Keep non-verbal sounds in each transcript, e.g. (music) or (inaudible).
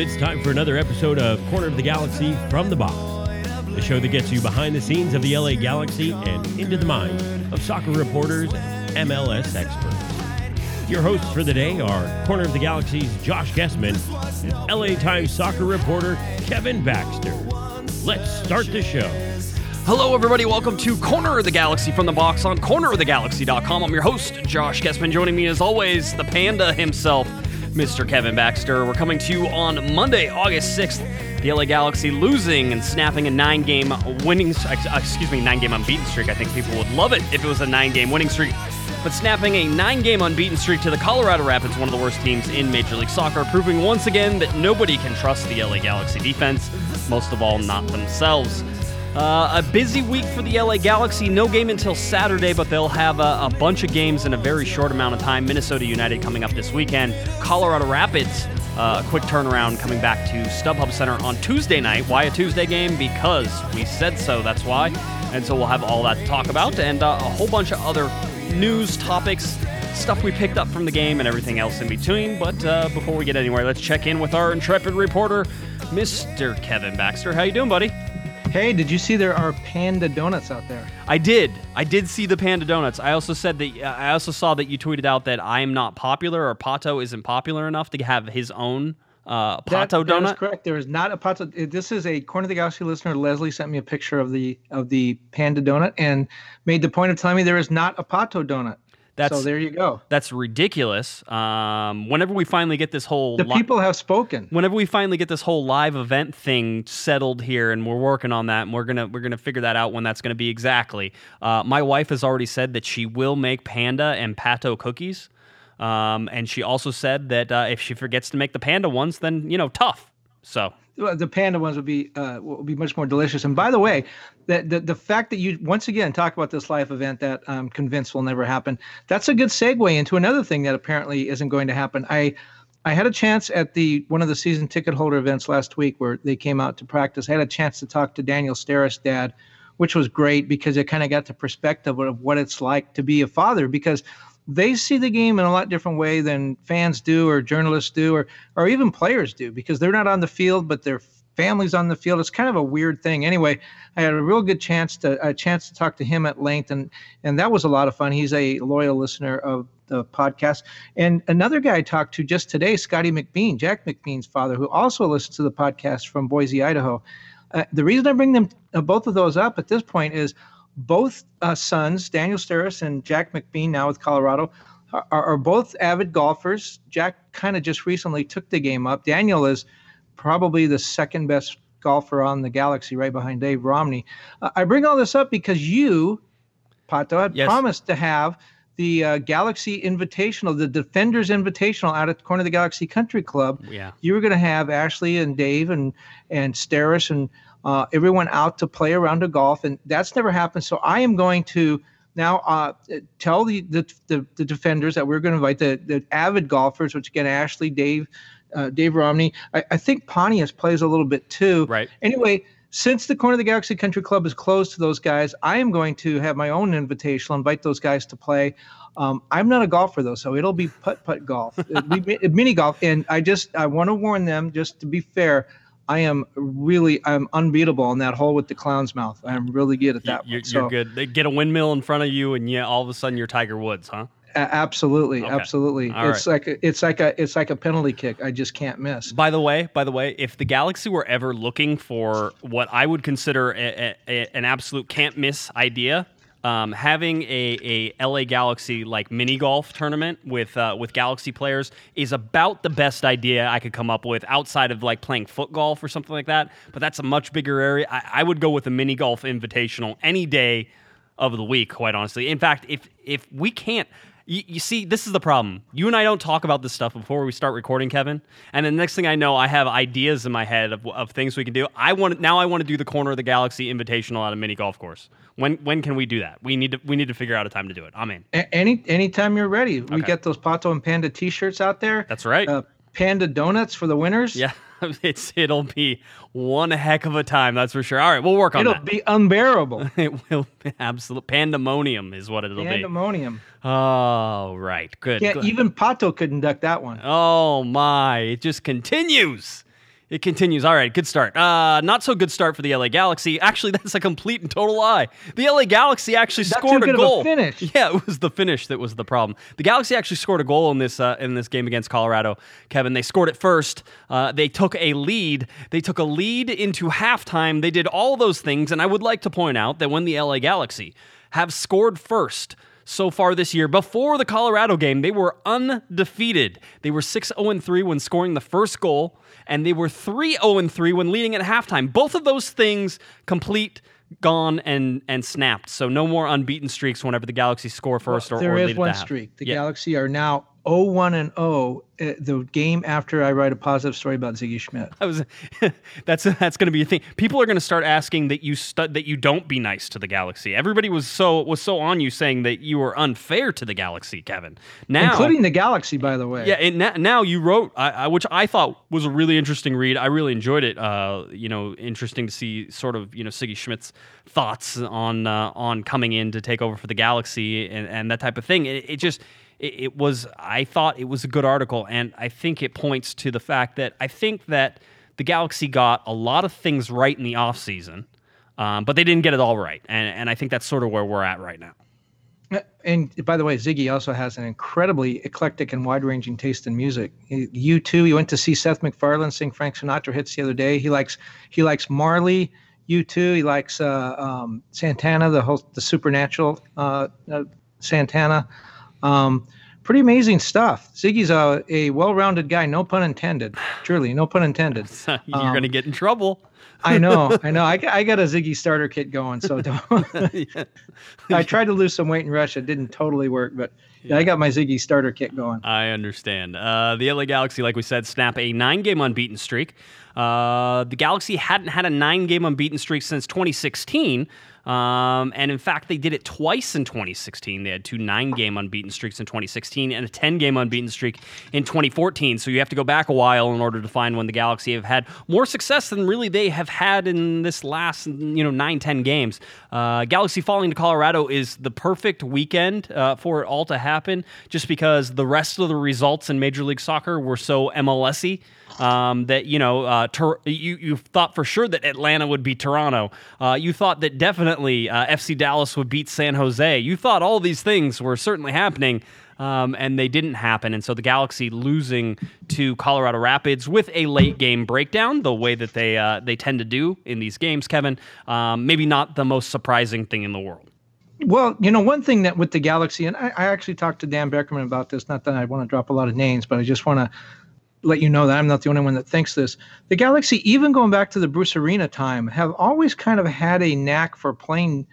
It's time for another episode of Corner of the Galaxy from the Box, the show that gets you behind the scenes of the LA Galaxy and into the mind of soccer reporters and MLS experts. Your hosts for the day are Corner of the Galaxy's Josh Gessman and LA Times soccer reporter Kevin Baxter. Let's start the show. Hello, everybody. Welcome to Corner of the Galaxy from the box on cornerofthegalaxy.com. I'm your host, Josh Gessman. Joining me, as always, the panda himself, Mr. Kevin Baxter. We're coming to you on Monday, August 6th. The LA Galaxy losing and snapping a nine game winning, uh, excuse me, nine game unbeaten streak. I think people would love it if it was a nine game winning streak. But snapping a nine game unbeaten streak to the Colorado Rapids, one of the worst teams in Major League Soccer, proving once again that nobody can trust the LA Galaxy defense, most of all, not themselves. Uh, a busy week for the LA Galaxy. No game until Saturday, but they'll have a, a, bunch of games in a very short amount of time. Minnesota United coming up this weekend. Colorado Rapids, uh, a quick turnaround coming back to StubHub Center on Tuesday night. Why a Tuesday game? Because we said so. That's why. And so we'll have all that to talk about and uh, a whole bunch of other news topics, stuff we picked up from the game, and everything else in between. But uh, before we get anywhere, let's check in with our intrepid reporter, Mr. Kevin Baxter. How you doing, buddy? Hey, did you see there are panda donuts out there? I did. I did see the panda donuts. I also said that. Uh, I also saw that you tweeted out that I am not popular or Pato isn't popular enough to have his own uh, Pato that, donut. That is correct. There is not a Pato. This is a Corner of the Galaxy listener. Leslie sent me a picture of the of the panda donut and made the point of telling me there is not a Pato donut. That's, so there you go. That's ridiculous. Um, whenever we finally get this whole the li- people have spoken. Whenever we finally get this whole live event thing settled here, and we're working on that, and we're gonna we're gonna figure that out when that's gonna be exactly. Uh, my wife has already said that she will make panda and pato cookies, um, and she also said that uh, if she forgets to make the panda ones, then you know tough. So the panda ones would be uh, will be much more delicious. And by the way, the, the the fact that you once again talk about this life event that I'm convinced will never happen, that's a good segue into another thing that apparently isn't going to happen. I I had a chance at the one of the season ticket holder events last week where they came out to practice. I had a chance to talk to Daniel Steres' dad, which was great because it kind of got the perspective of what it's like to be a father because they see the game in a lot different way than fans do or journalists do or or even players do because they're not on the field but their families on the field. It's kind of a weird thing. Anyway i had a real good chance to a chance to talk to him at length and and that was a lot of fun. He's a loyal listener of the podcast. And another guy i talked to just today scotty mcbean jack mcbean's father who also listens to the podcast from boise idaho. Uh, the reason i bring them uh, both of those up at this point is both uh, sons, Daniel Steres and Jack McBean, now with Colorado, are, are both avid golfers. Jack kind of just recently took the game up. Daniel is probably the second best golfer on the Galaxy, right behind Dave Romney. Uh, I bring all this up because you, Pato, had yes. promised to have the uh, Galaxy Invitational, the Defenders Invitational out at the corner of the Galaxy Country Club. Yeah. You were going to have Ashley and Dave and and Steres and uh, everyone out to play around a of golf, and that's never happened. So I am going to now uh, tell the, the, the the defenders that we're going to invite the the avid golfers, which again Ashley, Dave, uh, Dave Romney. I, I think Pontius plays a little bit too. Right. Anyway, since the Corner of the Galaxy Country Club is closed to those guys, I am going to have my own invitation. invite those guys to play. Um, I'm not a golfer though, so it'll be putt putt golf, (laughs) it'll be mini golf, and I just I want to warn them, just to be fair. I am really I'm unbeatable in that hole with the clown's mouth. I'm really good at that. You're, so, you're good. They get a windmill in front of you, and yeah, all of a sudden you're Tiger Woods, huh? absolutely, okay. absolutely. All it's right. like a, it's like a it's like a penalty kick. I just can't miss. By the way, by the way, if the Galaxy were ever looking for what I would consider a, a, an absolute can't miss idea, um, having a, a LA Galaxy like mini golf tournament with uh, with Galaxy players is about the best idea I could come up with outside of like playing foot golf or something like that. But that's a much bigger area. I, I would go with a mini golf invitational any day of the week, quite honestly. In fact, if if we can't you, you, see, this is the problem. You and I don't talk about this stuff before we start recording, Kevin. And the next thing I know, I have ideas in my head of, of things we can do. I want now. I want to do the corner of the galaxy invitational at a mini golf course. When when can we do that? We need to we need to figure out a time to do it. I'm in. A- any anytime you're ready. We get those Pato and Panda T-shirts out there. That's right. Uh, Panda donuts for the winners. Yeah, (laughs) it's it'll be one heck of a time, that's for sure. All right, we'll work on it'll that. Be unbearable. (laughs) it will be absolute pandemonium is what it'll pandemonium. be. Pandemonium. Oh, right. Good. Yeah, good. even Pato could induct that one. Oh my, it just continues. It continues. All right, good start. Uh, not so good start for the LA Galaxy. Actually, (laughs) that's a complete and total lie. The LA Galaxy actually That's scored a of a goal. finish. (laughs) Yeah, it was the finish that was the problem. The Galaxy actually scored a goal in this uh, in this game against Colorado. Kevin, they scored it first. Uh, they took a lead. They took a lead into halftime. They did all those things, and I would like to point out that when the LA Galaxy have scored first so far this year. Before the Colorado game, they were undefeated. They were 6 0 3 when scoring the first goal, and they were 3 0 3 when leading at halftime. Both of those things complete. Gone and and snapped. So no more unbeaten streaks whenever the Galaxy score first or there or is lead at one streak. The Yeah. Galaxy are now 0-1 and 0. uh, The game after I write a positive story about Sigi Schmid. I was (laughs) that's that's going to be a thing. People are going to start asking that you stu- that you don't be nice to the Galaxy. Everybody was so was so on you saying that you were unfair to the Galaxy, Kevin. Now, Including the Galaxy, by the way. yeah, and na- now you wrote, I, I, which I thought was a really interesting read. I really enjoyed it. Uh, you know, interesting to see sort of you know Sigi Schmid's thoughts on uh, on coming in to take over for the Galaxy and, and that type of thing. It, it just it, it was. I thought it was a good article, and I think it points to the fact that I think that the Galaxy got a lot of things right in the offseason, um, but they didn't get it all right, and and I think that's sort of where we're at right now. And by the way, Ziggy also has an incredibly eclectic and wide-ranging taste in music. You too. He went to see Seth MacFarlane sing Frank Sinatra hits the other day. He likes he likes Marley. U2. He likes uh, um, Santana, the whole the supernatural uh, uh, Santana. Um, pretty amazing stuff. Ziggy's a, a well-rounded guy. No pun intended. Truly, no pun intended. (laughs) You're going to get in trouble. (laughs) I know, I know. I, (laughs) got- I got a Ziggy starter kit going, so don't. I tried to lose some weight in Russia. It didn't totally work, but yeah, I got my Ziggy starter kit going. I understand. Uh, the LA Galaxy, like we said, snap a nine game unbeaten streak. Uh, the Galaxy hadn't had a nine game unbeaten streak since 2016. Um, and in fact, they did it twice in 2016. They had two nine game unbeaten streaks in 2016 and a 10 game unbeaten streak in 2014. So you have to go back a while in order to find when the Galaxy have had more success than really they have had in this last, you know, nine, 10 games. Uh, Galaxy falling to Colorado is the perfect weekend uh, for it all to happen just because the rest of the results in Major League Soccer were so MLS-y um, that you know uh, you you thought for sure that Atlanta would beat Toronto. Uh, you thought that definitely uh, FC Dallas would beat San Jose. You thought all these things were certainly happening. Um, and they didn't happen, and so the Galaxy losing to Colorado Rapids with a late game breakdown, the way that they uh, they tend to do in these games, Kevin. Um, maybe not the most surprising thing in the world. Well, you know, one thing that with the Galaxy, and I, I actually talked to Dan Beckerman about this. Not that I want to drop a lot of names, but I just want to let you know that I'm not the only one that thinks this. The Galaxy, even going back to the Bruce Arena time, have always kind of had a knack for playing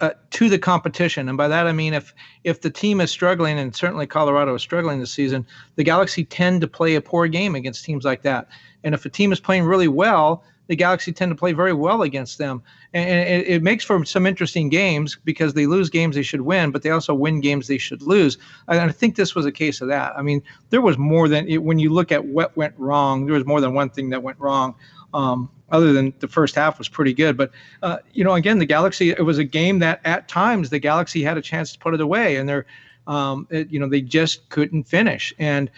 uh, to the competition, and by that I mean if if the team is struggling, and certainly Colorado is struggling this season, the Galaxy tend to play a poor game against teams like that. And if a team is playing really well, the Galaxy tend to play very well against them, and, it, it makes for some interesting games because they lose games they should win, but they also win games they should lose. And I think this was a case of that. I mean, there was more than it, when you look at what went wrong. There was more than one thing that went wrong. Um, other than the first half was pretty good, but uh, you know, again, the Galaxy. It was a game that at times the Galaxy had a chance to put it away, and they're um, it, you know, they just couldn't finish. And,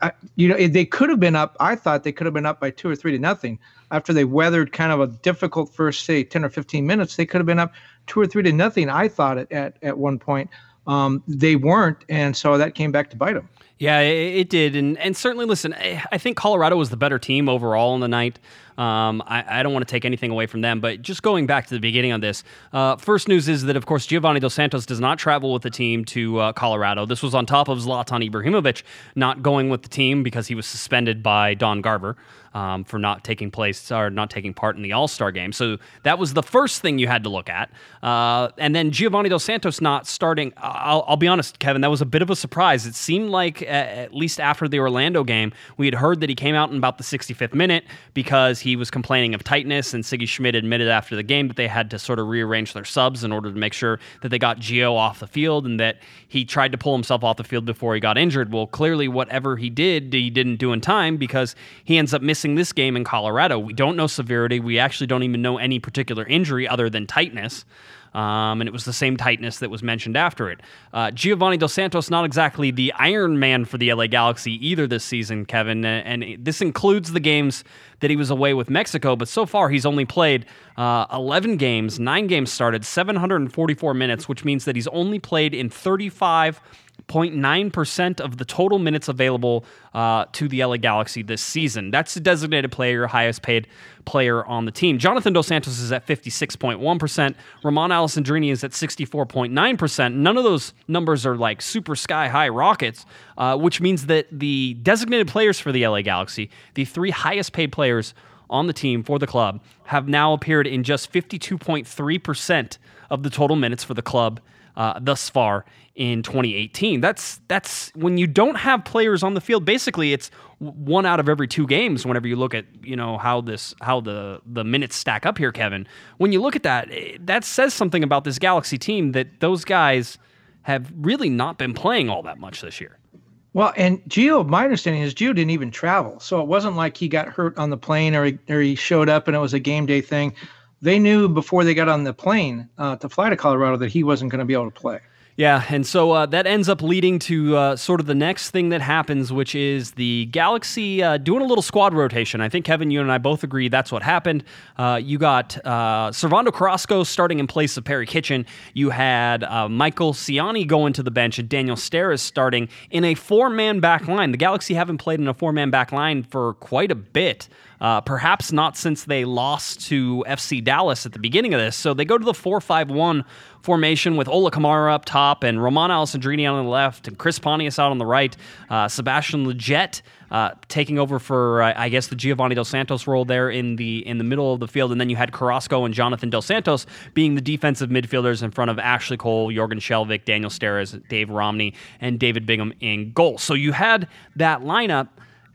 I, you know, they could have been up. I thought they could have been up by two or three to nothing after they weathered kind of a difficult first, say, 10 or 15 minutes. They could have been up two or three to nothing. I thought it at, at one point. Um, they weren't. And so that came back to bite them. Yeah, it, did, and and certainly, listen, I think Colorado was the better team overall in the night. Um, I, I don't want to take anything away from them, but just going back to the beginning on this, uh, first news is that of course Giovanni Dos Santos does not travel with the team to uh, Colorado. This was on top of Zlatan Ibrahimovic not going with the team because he was suspended by Don Garber. Um, for not taking place or not taking part in the All Star game. So that was the first thing you had to look at. Uh, and then Giovanni Dos Santos not starting. I'll, I'll, be honest, Kevin, that was a bit of a surprise. It seemed like, at least after the Orlando game, we had heard that he came out in about the 65th minute because he was complaining of tightness. And Sigi Schmid admitted after the game that they had to sort of rearrange their subs in order to make sure that they got Gio off the field and that he tried to pull himself off the field before he got injured. Well, clearly, whatever he did, he didn't do in time because he ends up missing this game in Colorado. We don't know severity. We actually don't even know any particular injury other than tightness. Um, and it was the same tightness that was mentioned after it. Uh, Giovanni Dos Santos, not exactly the Iron Man for the LA Galaxy either this season, Kevin. And this includes the games that he was away with Mexico, but so far he's only played uh, 11 games, nine games started, 744 minutes, which means that he's only played in 35 0.9% of the total minutes available uh, to the LA Galaxy this season. That's the designated player, highest paid player on the team. Jonathan Dos Santos is at 56.1%. Romain Alessandrini is at 64.9%. None of those numbers are like super sky high rockets, uh, which means that the designated players for the LA Galaxy, the three highest paid players on the team for the club, have now appeared in just 52.3% of the total minutes for the club uh, thus far in 2018. That's that's when you don't have players on the field. Basically, it's one out of every two games. Whenever you look at you know how this how the the minutes stack up here, Kevin. When you look at that, eh, that says something about this Galaxy team that those guys have really not been playing all that much this year. Well, and Gio, my understanding is Gio didn't even travel, so it wasn't like he got hurt on the plane or he, or he showed up and it was a game day thing they knew before they got on the plane uh, to fly to Colorado that he wasn't going to be able to play. Yeah, and so uh, that ends up leading to uh, sort of the next thing that happens, which is the Galaxy uh, doing a little squad rotation. I think Kevin, you and I both agree that's what happened. Uh, you got uh, Servando Carrasco starting in place of Perry Kitchen. You had uh, Michael Ciani going to the bench, and Daniel Steres starting in a four-man back line. The Galaxy haven't played in a four-man back line for quite a bit. Uh, perhaps not since they lost to FC Dallas at the beginning of this. So they go to the 4 5 1 formation with Ola Kamara up top and Romain Alessandrini on the left and Chris Pontius out on the right. Uh, Sebastian Lletget uh, taking over for uh, I guess the Giovanni Dos Santos role there in the in the middle of the field, and then you had Carrasco and Jonathan Dos Santos being the defensive midfielders in front of Ashley Cole, Jorgen Skjelvik, Daniel Steres, Dave Romney, and David Bingham in goal. So you had that lineup.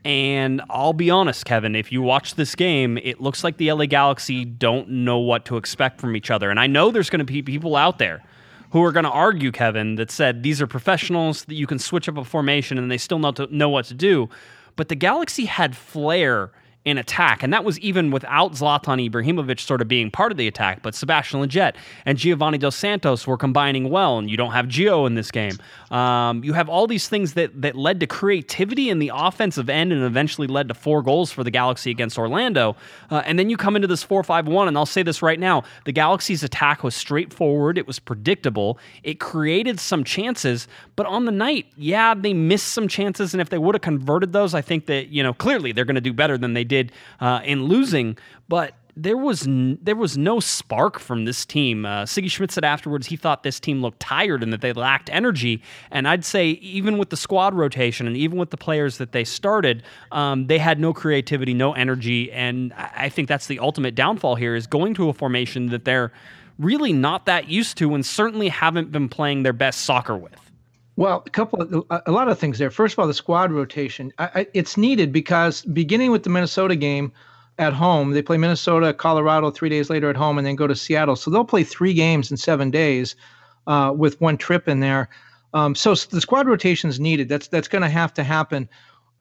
And I'll be honest, Kevin, if you watch this game, it looks like the LA Galaxy don't know what to expect from each other. And I know there's going to be people out there who are going to argue, Kevin, that said these are professionals, that you can switch up a formation and they still know, to, know what to do. But the Galaxy had flair in attack. And that was even without Zlatan Ibrahimovic sort of being part of the attack. But Sebastian Lletget and Giovanni Dos Santos were combining well, and you don't have Gio in this game. Um, you have all these things that, that led to creativity in the offensive end and eventually led to four goals for the Galaxy against Orlando. Uh, and then you come into this 4 5 1, and I'll say this right now the Galaxy's attack was straightforward, it was predictable, it created some chances, but on the night, yeah, they missed some chances. And if they would have converted those, I think that, you know, clearly they're going to do better than they did uh, in losing, but there was n- there was no spark from this team. Uh, Sigi Schmid said afterwards he thought this team looked tired and that they lacked energy. And I'd say even with the squad rotation and even with the players that they started, um, they had no creativity, no energy. And I think that's the ultimate downfall here is going to a formation that they're really not that used to and certainly haven't been playing their best soccer with. Well, a couple of a lot of things there. First of all, the squad rotation. I, I, it's needed because beginning with the Minnesota game at home, they play Minnesota, Colorado three days later at home, and then go to Seattle. So they'll play three games in seven days uh, with one trip in there. Um, so the squad rotation is needed. That's that's going to have to happen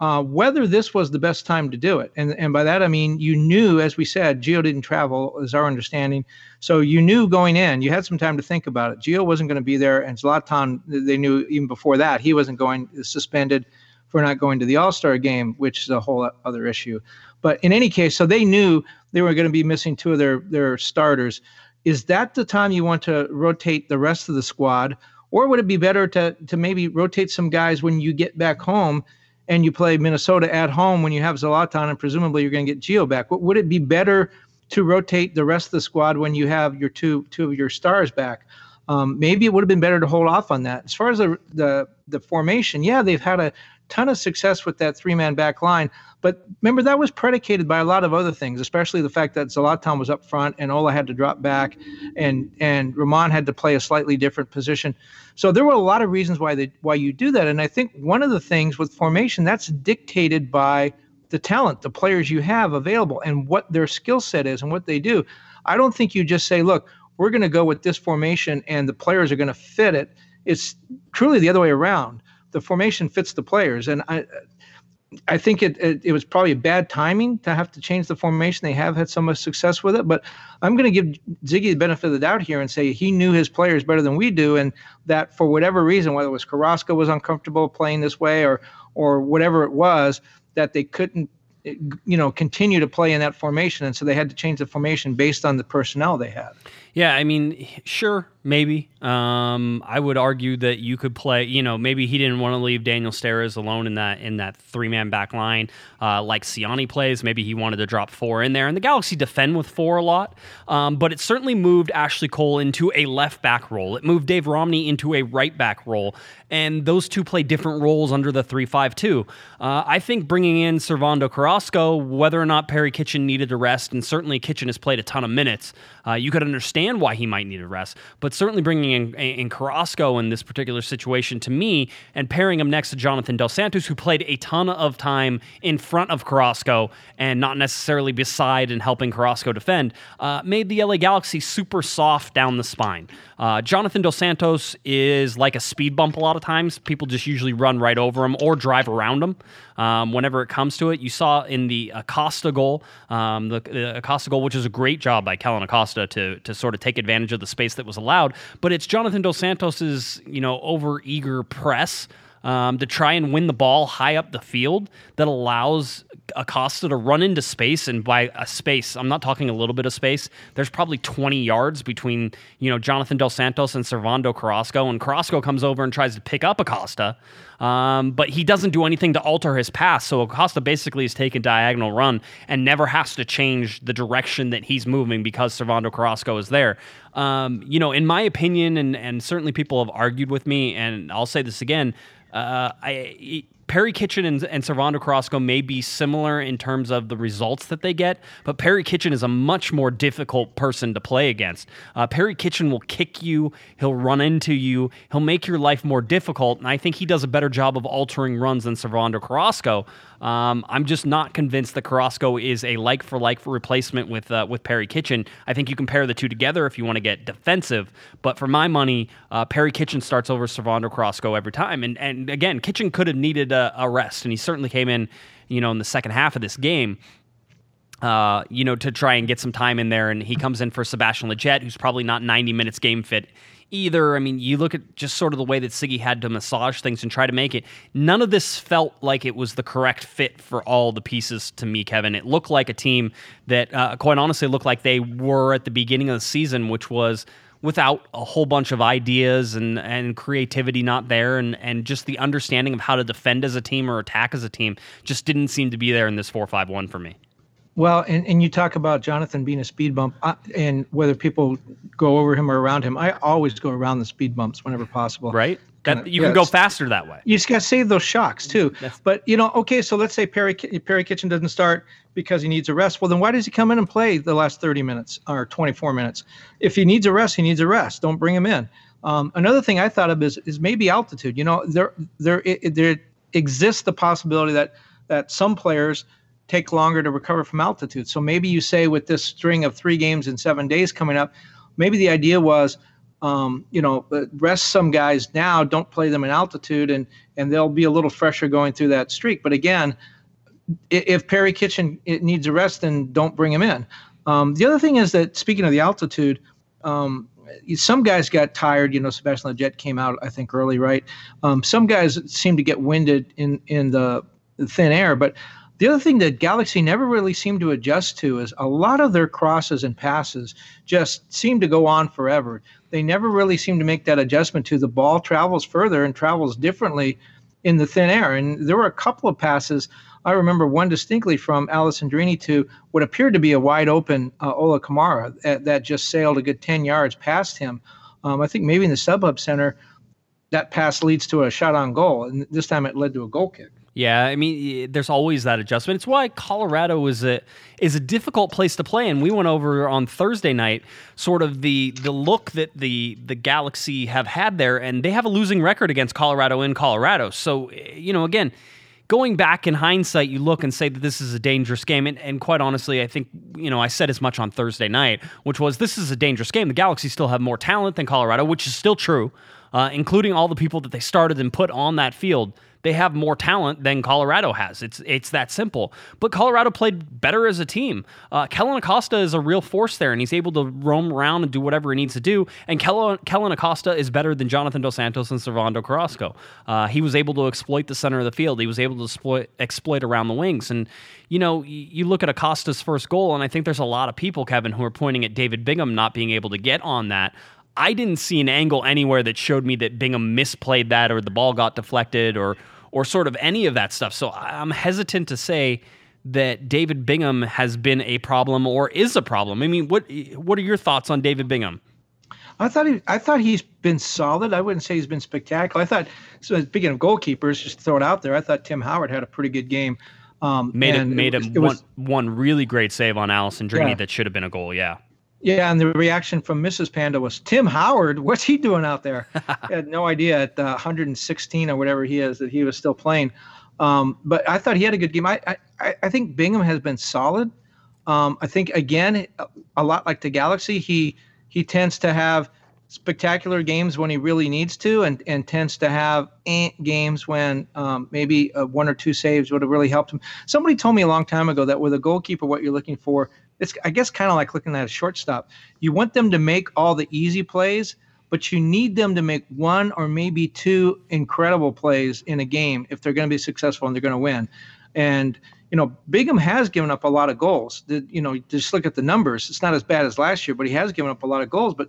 uh, whether this was the best time to do it. And, and by that, I mean, you knew, as we said, Gio didn't travel, is our understanding. So you knew going in, you had some time to think about it. Gio wasn't going to be there, and Zlatan, they knew even before that, he wasn't going, suspended for not going to the All Star game, which is a whole other issue. But in any case, so they knew they were going to be missing two of their, their starters. Is that the time you want to rotate the rest of the squad? Or would it be better to, to maybe rotate some guys when you get back home and you play Minnesota at home when you have Zlatan and presumably you're going to get Gio back. Would it be better to rotate the rest of the squad when you have your two two of your stars back? Um, maybe it would have been better to hold off on that. As far as the the the formation, yeah, they've had a ton of success with that three man back line. But remember, that was predicated by a lot of other things, especially the fact that Zlatan was up front and Ola had to drop back, and and Romain had to play a slightly different position. So there were a lot of reasons why they why you do that. And I think one of the things with formation that's dictated by the talent, the players you have available, and what their skill set is and what they do. I don't think you just say, look, we're going to go with this formation and the players are going to fit it. It's truly the other way around. The formation fits the players, and I I think it, it, it was probably bad timing to have to change the formation. They have had so much success with it, but I'm going to give Sigi the benefit of the doubt here and say he knew his players better than we do, and that for whatever reason, whether it was Carrasco was uncomfortable playing this way or or whatever it was, that they couldn't you know continue to play in that formation. And so they had to change the formation based on the personnel they had yeah i mean sure maybe. Um, I would argue that you could play. You know, maybe he didn't want to leave Daniel Steres alone in that in that three man back line, uh, like Ciani plays. Maybe he wanted to drop four in there, and the Galaxy defend with four a lot. Um, but it certainly moved Ashley Cole into a left back role. It moved Dave Romney into a right back role, and those two play different roles under the three five two. Uh, I think bringing in Servando Carrasco, whether or not Perry Kitchen needed a rest, and certainly Kitchen has played a ton of minutes, uh, you could understand why he might need a rest. But certainly bringing in, in Carrasco in this particular situation to me and pairing him next to Jonathan Dos Santos, who played a ton of time in front of Carrasco and not necessarily beside and helping Carrasco defend, uh, made the LA Galaxy super soft down the spine. Uh, Jonathan Dos Santos is like a speed bump a lot of times. People just usually run right over him or drive around him um, whenever it comes to it. You saw in the Acosta goal, um, the, the, Acosta goal, which is a great job by Kellyn Acosta to to sort of take advantage of the space that was allowed. But it's Jonathan Dos Santos's you know over eager press. Um, to try and win the ball high up the field that allows Acosta to run into space. And by a space, I'm not talking a little bit of space. There's probably 20 yards between you know Jonathan Dos Santos and Servando Carrasco, and Carrasco comes over and tries to pick up Acosta. Um, but he doesn't do anything to alter his pass. So Acosta basically is taking diagonal run and never has to change the direction that he's moving because Servando Carrasco is there. Um, you know, in my opinion, and, and certainly people have argued with me, and I'll say this again, uh, I Perry Kitchen and, and Servando Carrasco may be similar in terms of the results that they get, but Perry Kitchen is a much more difficult person to play against. Uh, Perry Kitchen will kick you, he'll run into you, he'll make your life more difficult, and I think he does a better job of altering runs than Servando Carrasco. Um, I'm just not convinced that Carrasco is a like for like replacement with uh, with Perry Kitchen. I think you compare the two together if you want to get defensive, but for my money, uh, Perry Kitchen starts over Servando Carrasco every time. And and again, Kitchen could have needed a, a rest, and he certainly came in, you know, in the second half of this game. Uh, you know, to try and get some time in there. And he comes in for Sebastian Lletget, who's probably not 90 minutes game fit either. I mean, you look at just sort of the way that Sigi had to massage things and try to make it. None of this felt like it was the correct fit for all the pieces to me, Kevin. It looked like a team that, uh, quite honestly, looked like they were at the beginning of the season, which was without a whole bunch of ideas and, and creativity not there and, and just the understanding of how to defend as a team or attack as a team just didn't seem to be there in this 4-5-1 for me. Well, and, and you talk about Jonathan being a speed bump uh, and whether people go over him or around him. I always go around the speed bumps whenever possible. Right. That you can go faster that way. You just got to save those shocks too. That's, but you know, okay, so let's say Perry Perry Kitchen doesn't start because he needs a rest. Well, then why does he come in and play the last 30 minutes or 24 minutes? If he needs a rest, he needs a rest. Don't bring him in. Um, another thing I thought of is is maybe altitude. You know, there there it, there exists the possibility that that some players take longer to recover from altitude. So maybe you say with this string of three games in seven days coming up, maybe the idea was, um, you know, uh, rest some guys now, don't play them in altitude, and and they'll be a little fresher going through that streak. But again, if Perry Kitchen needs a rest, then don't bring him in. Um, the other thing is that speaking of the altitude, um, some guys got tired. You know, Sebastian Lletget came out, I think, early, right? Um, some guys seem to get winded in in the thin air, but the other thing that Galaxy never really seemed to adjust to is a lot of their crosses and passes just seem to go on forever. They never really seem to make that adjustment to the ball travels further and travels differently in the thin air. And there were a couple of passes. I remember one distinctly from Alessandrini to what appeared to be a wide open uh, Ola Kamara that, that, just sailed a good 10 yards past him. Um, I think maybe in the StubHub Center, that pass leads to a shot on goal. And this time it led to a goal kick. Yeah, I mean, there's always that adjustment. It's why Colorado is a is a difficult place to play. And we went over on Thursday night, sort of the the look that the the Galaxy have had there, and they have a losing record against Colorado in Colorado. So, you know, again, going back in hindsight, you look and say that this is a dangerous game. And, and, quite honestly, I think, you know, I said as much on Thursday night, which was this is a dangerous game. The Galaxy still have more talent than Colorado, which is still true, uh, including all the people that they started and put on that field They have more talent than Colorado has. It's it's that simple. But Colorado played better as a team. Uh, Kellyn Acosta is a real force there, and he's able to roam around and do whatever he needs to do. And Kellyn, Kellyn Acosta is better than Jonathan Dos Santos and Servando Carrasco. Uh, he was able to exploit the center of the field. He was able to exploit, exploit around the wings. And you know, you look at Acosta's first goal, and I think there's a lot of people, Kevin, who are pointing at David Bingham not being able to get on that. I didn't see an angle anywhere that showed me that Bingham misplayed that or the ball got deflected or or sort of any of that stuff. So I'm hesitant to say that David Bingham has been a problem or is a problem. I mean, what what are your thoughts on David Bingham? I thought he, I thought he's been solid. I wouldn't say he's been spectacular. I thought, so speaking of goalkeepers, just throw it out there. I thought Tim Howard had a pretty good game. Um, made it, made it, was, one, one really great save on Alessandrini yeah. that should have been a goal. Yeah. Yeah, and the reaction from Mrs. Panda was Tim Howard. What's he doing out there? (laughs) I had no idea at uh, 116 or whatever he is that he was still playing. Um, but I thought he had a good game. I I, I think Bingham has been solid. Um, I think again, a lot like the Galaxy, he he tends to have spectacular games when he really needs to, and and tends to have games when um, maybe uh, one or two saves would have really helped him. Somebody told me a long time ago that with a goalkeeper, what you're looking for it's I guess kind of like looking at a shortstop. You want them to make all the easy plays, but you need them to make one or maybe two incredible plays in a game if they're going to be successful and they're going to win. And you know, Bingham has given up a lot of goals. The, you know, just look at the numbers. It's not as bad as last year, but he has given up a lot of goals. But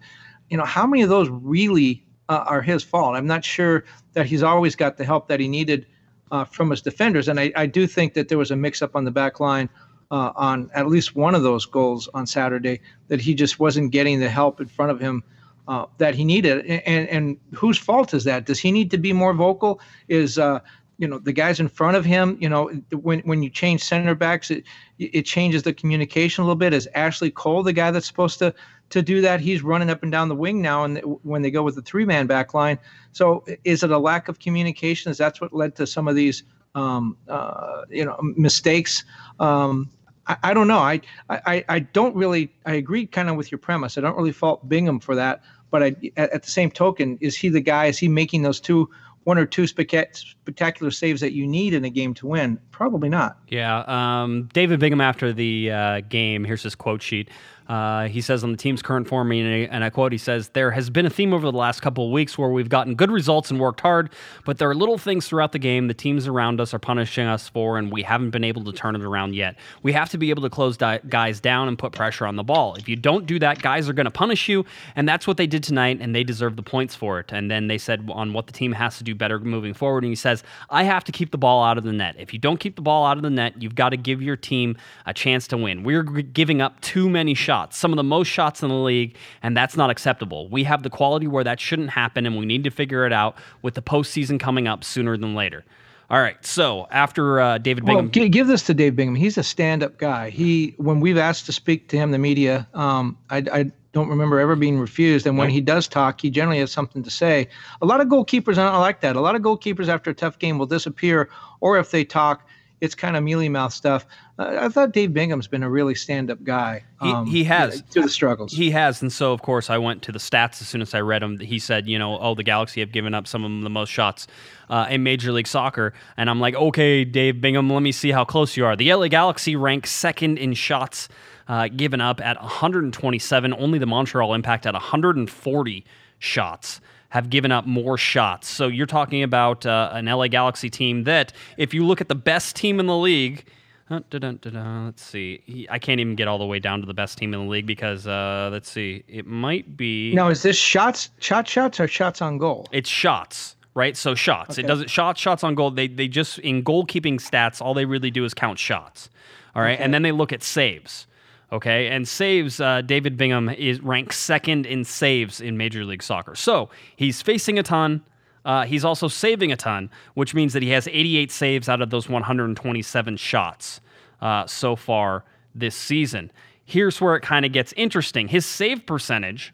you know, how many of those really uh, are his fault? I'm not sure that he's always got the help that he needed uh, from his defenders. And I, I do think that there was a mix-up on the back line uh, on at least one of those goals on Saturday that he just wasn't getting the help in front of him uh, that he needed. And, and whose fault is that? Does he need to be more vocal? Is uh, you know the guys in front of him? You know when when you change center backs, it it changes the communication a little bit. Is Ashley Cole the guy that's supposed to to do that? He's running up and down the wing now, and when they go with the three man back line, so is it a lack of communication? Is that's what led to some of these um, uh, you know mistakes? Um, I, I don't know. I, I I don't really. I agree kind of with your premise. I don't really fault Bingham for that. But I, at, at the same token, is he the guy? Is he making those two one or two spectacular saves that you need in a game to win? Probably not. Yeah. Um, David Bingham after the uh, game, here's his quote sheet. Uh, he says on the team's current form, and I quote, he says, There has been a theme over the last couple of weeks where we've gotten good results and worked hard, but there are little things throughout the game the teams around us are punishing us for, and we haven't been able to turn it around yet. We have to be able to close di- guys down and put pressure on the ball. If you don't do that, guys are going to punish you, and that's what they did tonight, and they deserve the points for it. And then they said on what the team has to do better moving forward, and he says, I have to keep the ball out of the net. If you don't keep the ball out of the net, you've got to give your team a chance to win. We're giving up too many shots, some of the most shots in the league, and that's not acceptable. We have the quality where that shouldn't happen, and we need to figure it out with the postseason coming up sooner than later. All right. So after uh, David Bingham, well, give this to Dave Bingham. He's a stand-up guy. He, when we've asked to speak to him, the media, um, I, I don't remember ever being refused. And when he does talk, he generally has something to say. A lot of goalkeepers are not like that. A lot of goalkeepers after a tough game will disappear, or if they talk, it's kind of mealy mouth stuff. Uh, I thought Dave Bingham's been a really stand up guy. Um, he, he has through the struggles. He has, and so of course I went to the stats as soon as I read him. He said, you know, oh, the Galaxy have given up some of the most shots uh, in Major League Soccer, and I'm like, okay, Dave Bingham, let me see how close you are. The LA Galaxy ranks second in shots uh, given up at 127. Only the Montreal Impact at 140 shots have given up more shots. So you're talking about uh, an LA Galaxy team that, if you look at the best team in the league, uh, let's see. I can't even get all the way down to the best team in the league because uh, let's see. It might be. Now, is this shots, shot shots, or shots on goal? It's shots, right? So shots. Okay. It doesn't shots, shots on goal. They they just in goalkeeping stats, all they really do is count shots. All right, okay. and then they look at saves. Okay, and saves, uh, David Bingham is ranked second in saves in Major League Soccer. So he's facing a ton. Uh, he's also saving a ton, which means that he has 88 saves out of those 127 shots uh, so far this season. Here's where it kind of gets interesting. His save percentage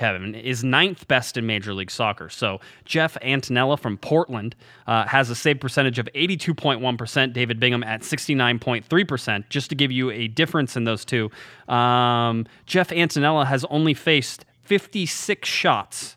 Kevin, is ninth best in Major League Soccer. So Jeff Attinella from Portland uh, has a save percentage of 82.1%, David Bingham at 69.3%. Just to give you a difference in those two, um, Jeff Attinella has only faced 56 shots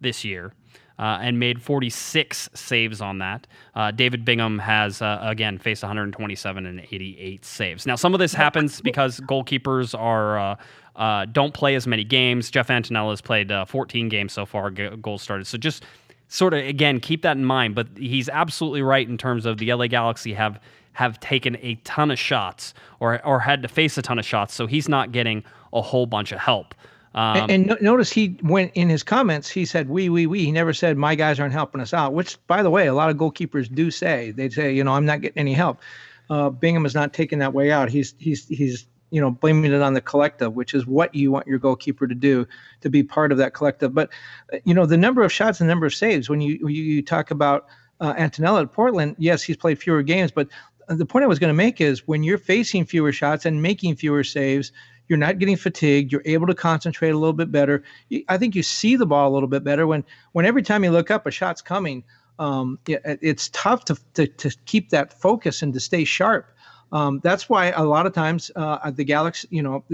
this year. Uh, and made 46 saves on that. Uh, David Bingham has, uh, again, faced 127 and 88 saves. Now, some of this happens because goalkeepers are. Uh, uh, don't play as many games. Jeff Attinella has played 14 games so far, goals started. So just sort of, again, keep that in mind. But he's absolutely right in terms of the LA Galaxy have have taken a ton of shots or, or had to face a ton of shots. So he's not getting a whole bunch of help. Um, and, and notice he went in his comments. He said "we, we, we." He never said "my guys aren't helping us out," which, by the way, a lot of goalkeepers do say. They say, "You know, I'm not getting any help." Uh, Bingham is not taking that way out. He's he's he's you know blaming it on the collective, which is what you want your goalkeeper to do to be part of that collective. But uh, you know, the number of shots and number of saves. When you you, you talk about uh, Attinella at Portland, yes, he's played fewer games, but the point I was going to make is when you're facing fewer shots and making fewer saves, you're not getting fatigued. You're able to concentrate a little bit better. I think you see the ball a little bit better when when every time you look up, a shot's coming. Um, it, it's tough to, to to keep that focus and to stay sharp. Um, that's why a lot of times uh, the Galaxy, you know,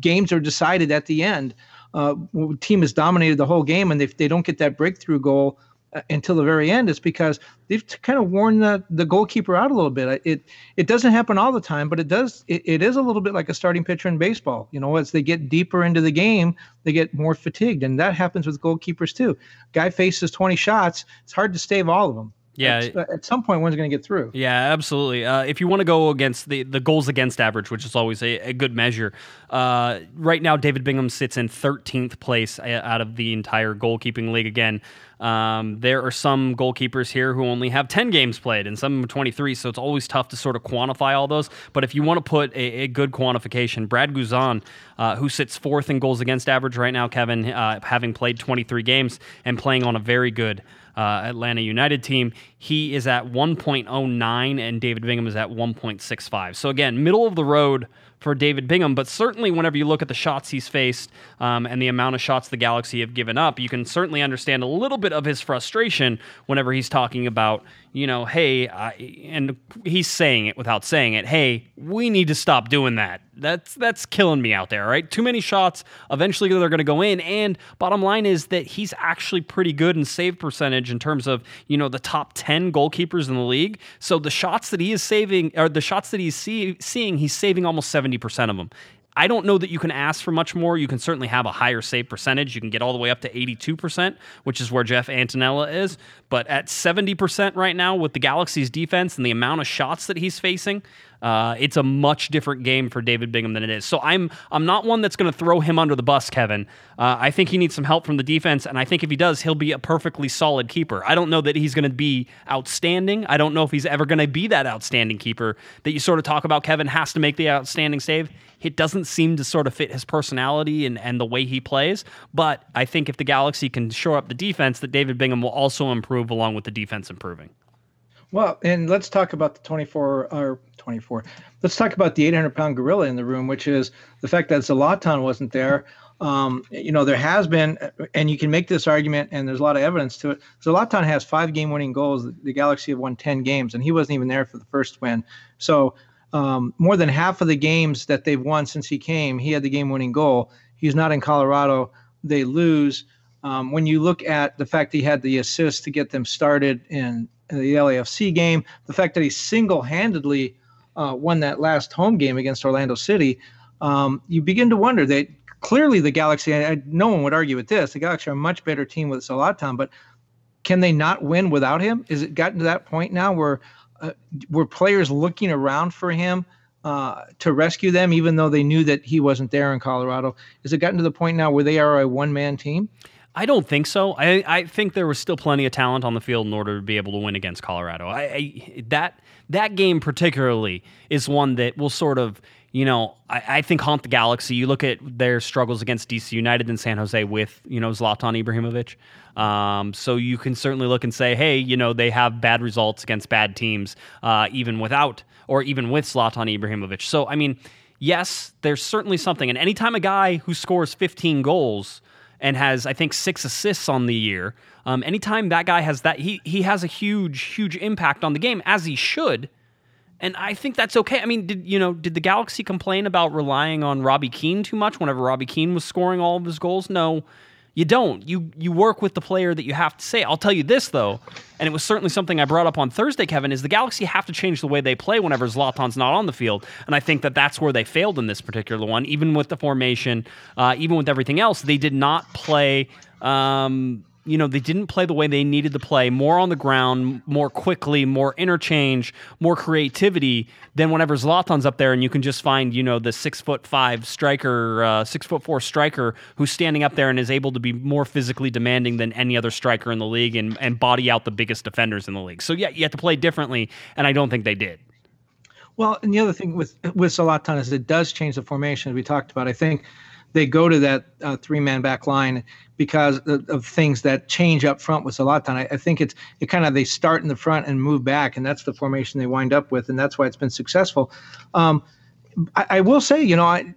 games are decided at the end. Uh, team has dominated the whole game, and if they don't get that breakthrough goal, until the very end is because they've kind of worn the, the goalkeeper out a little bit. It it doesn't happen all the time, but it does. It, it is a little bit like a starting pitcher in baseball. You know, as they get deeper into the game, they get more fatigued, and that happens with goalkeepers too. Guy faces 20 shots; it's hard to stave all of them. Yeah, at, uh, at some point, one's going to get through. Yeah, absolutely. Uh, if you want to go against the, the goals against average, which is always a, a good measure, uh, right now David Bingham sits in 13th place uh, out of the entire goalkeeping league. Again, um, there are some goalkeepers here who only have 10 games played and some 23, so it's always tough to sort of quantify all those. But if you want to put a, a good quantification, Brad Guzan, uh, who sits fourth in goals against average right now, Kevin, uh, having played 23 games and playing on a very good uh, Atlanta United team. He is at 1.09 and David Bingham is at 1.65. So again, middle of the road for David Bingham, but certainly whenever you look at the shots he's faced um, and the amount of shots the Galaxy have given up, you can certainly understand a little bit of his frustration whenever he's talking about, you know, hey, I, and he's saying it without saying it, hey, we need to stop doing that. That's that's killing me out there, right? Too many shots. Eventually, they're going to go in. And bottom line is that he's actually pretty good in save percentage in terms of you know the top ten goalkeepers in the league. So the shots that he is saving, or the shots that he's see, seeing, he's saving almost seventy percent of them. I don't know that you can ask for much more. You can certainly have a higher save percentage. You can get all the way up to 82%, which is where Jeff Attinella is. But at 70% right now with the Galaxy's defense and the amount of shots that he's facing, uh, it's a much different game for David Bingham than it is. So I'm I'm not one that's going to throw him under the bus, Kevin. Uh, I think he needs some help from the defense, and I think if he does, he'll be a perfectly solid keeper. I don't know that he's going to be outstanding. I don't know if he's ever going to be that outstanding keeper that you sort of talk about. Kevin has to make the outstanding save it doesn't seem to sort of fit his personality and, and the way he plays. But I think if the Galaxy can shore up the defense, that David Bingham will also improve along with the defense improving. Well, and let's talk about the 24 or 24. Let's talk about the 800 pound gorilla in the room, which is the fact that Zlatan wasn't there. Um, you know, there has been, and you can make this argument, and there's a lot of evidence to it. Zlatan has five game winning goals. The Galaxy have won 10 games, and he wasn't even there for the first win. So um, more than half of the games that they've won since he came, he had the game winning goal. He's not in Colorado. They lose. Um, when you look at the fact he had the assist to get them started in, in the LAFC game, the fact that he single handedly uh, won that last home game against Orlando City, um, you begin to wonder that clearly the Galaxy, I, no one would argue with this, the Galaxy are a much better team with Zlatan, but can they not win without him? Is it gotten to that point now where uh, were players looking around for him uh, to rescue them, even though they knew that he wasn't there in Colorado? Has it gotten to the point now where they are a one man team? I don't think so. I, I think there was still plenty of talent on the field in order to be able to win against Colorado. I, I that that game particularly is one that will sort of you know, I, I, think haunt the Galaxy. You look at their struggles against DC United and San Jose with, you know, Zlatan Ibrahimovic. Um, so you can certainly look and say, hey, you know, they have bad results against bad teams, uh, even without or even with Zlatan Ibrahimovic. So, I mean, yes, there's certainly something. And anytime a guy who scores 15 goals and has, I think, six assists on the year, um, anytime that guy has that, he, he has a huge, huge impact on the game, as he should and I think that's okay. I mean, did you know? Did the Galaxy complain about relying on Robbie Keane too much whenever Robbie Keane was scoring all of his goals? No. You don't. You you work with the player that you have to say. I'll tell you this though, and it was certainly something I brought up on Thursday, Kevin, is the Galaxy have to change the way they play whenever Zlatan's not on the field, and I think that that's where they failed in this particular one. Even with the formation, uh, even with everything else, they did not play. Um, you know, they didn't play the way they needed to play, more on the ground, more quickly, more interchange, more creativity than whenever Zlatan's up there and you can just find, you know, the six foot five striker, uh, six foot four striker who's standing up there and is able to be more physically demanding than any other striker in the league and, and body out the biggest defenders in the league. So, yeah, you have to play differently, and I don't think they did. Well, and the other thing with with Zlatan is it does change the formation, as we talked about. I think they go to that uh, three man back line because of, of, things that change up front with Zlatan. I, I think it's it kind of they start in the front and move back, and that's the formation they wind up with, and that's why it's been successful. Um, I, I, will say, you know, I,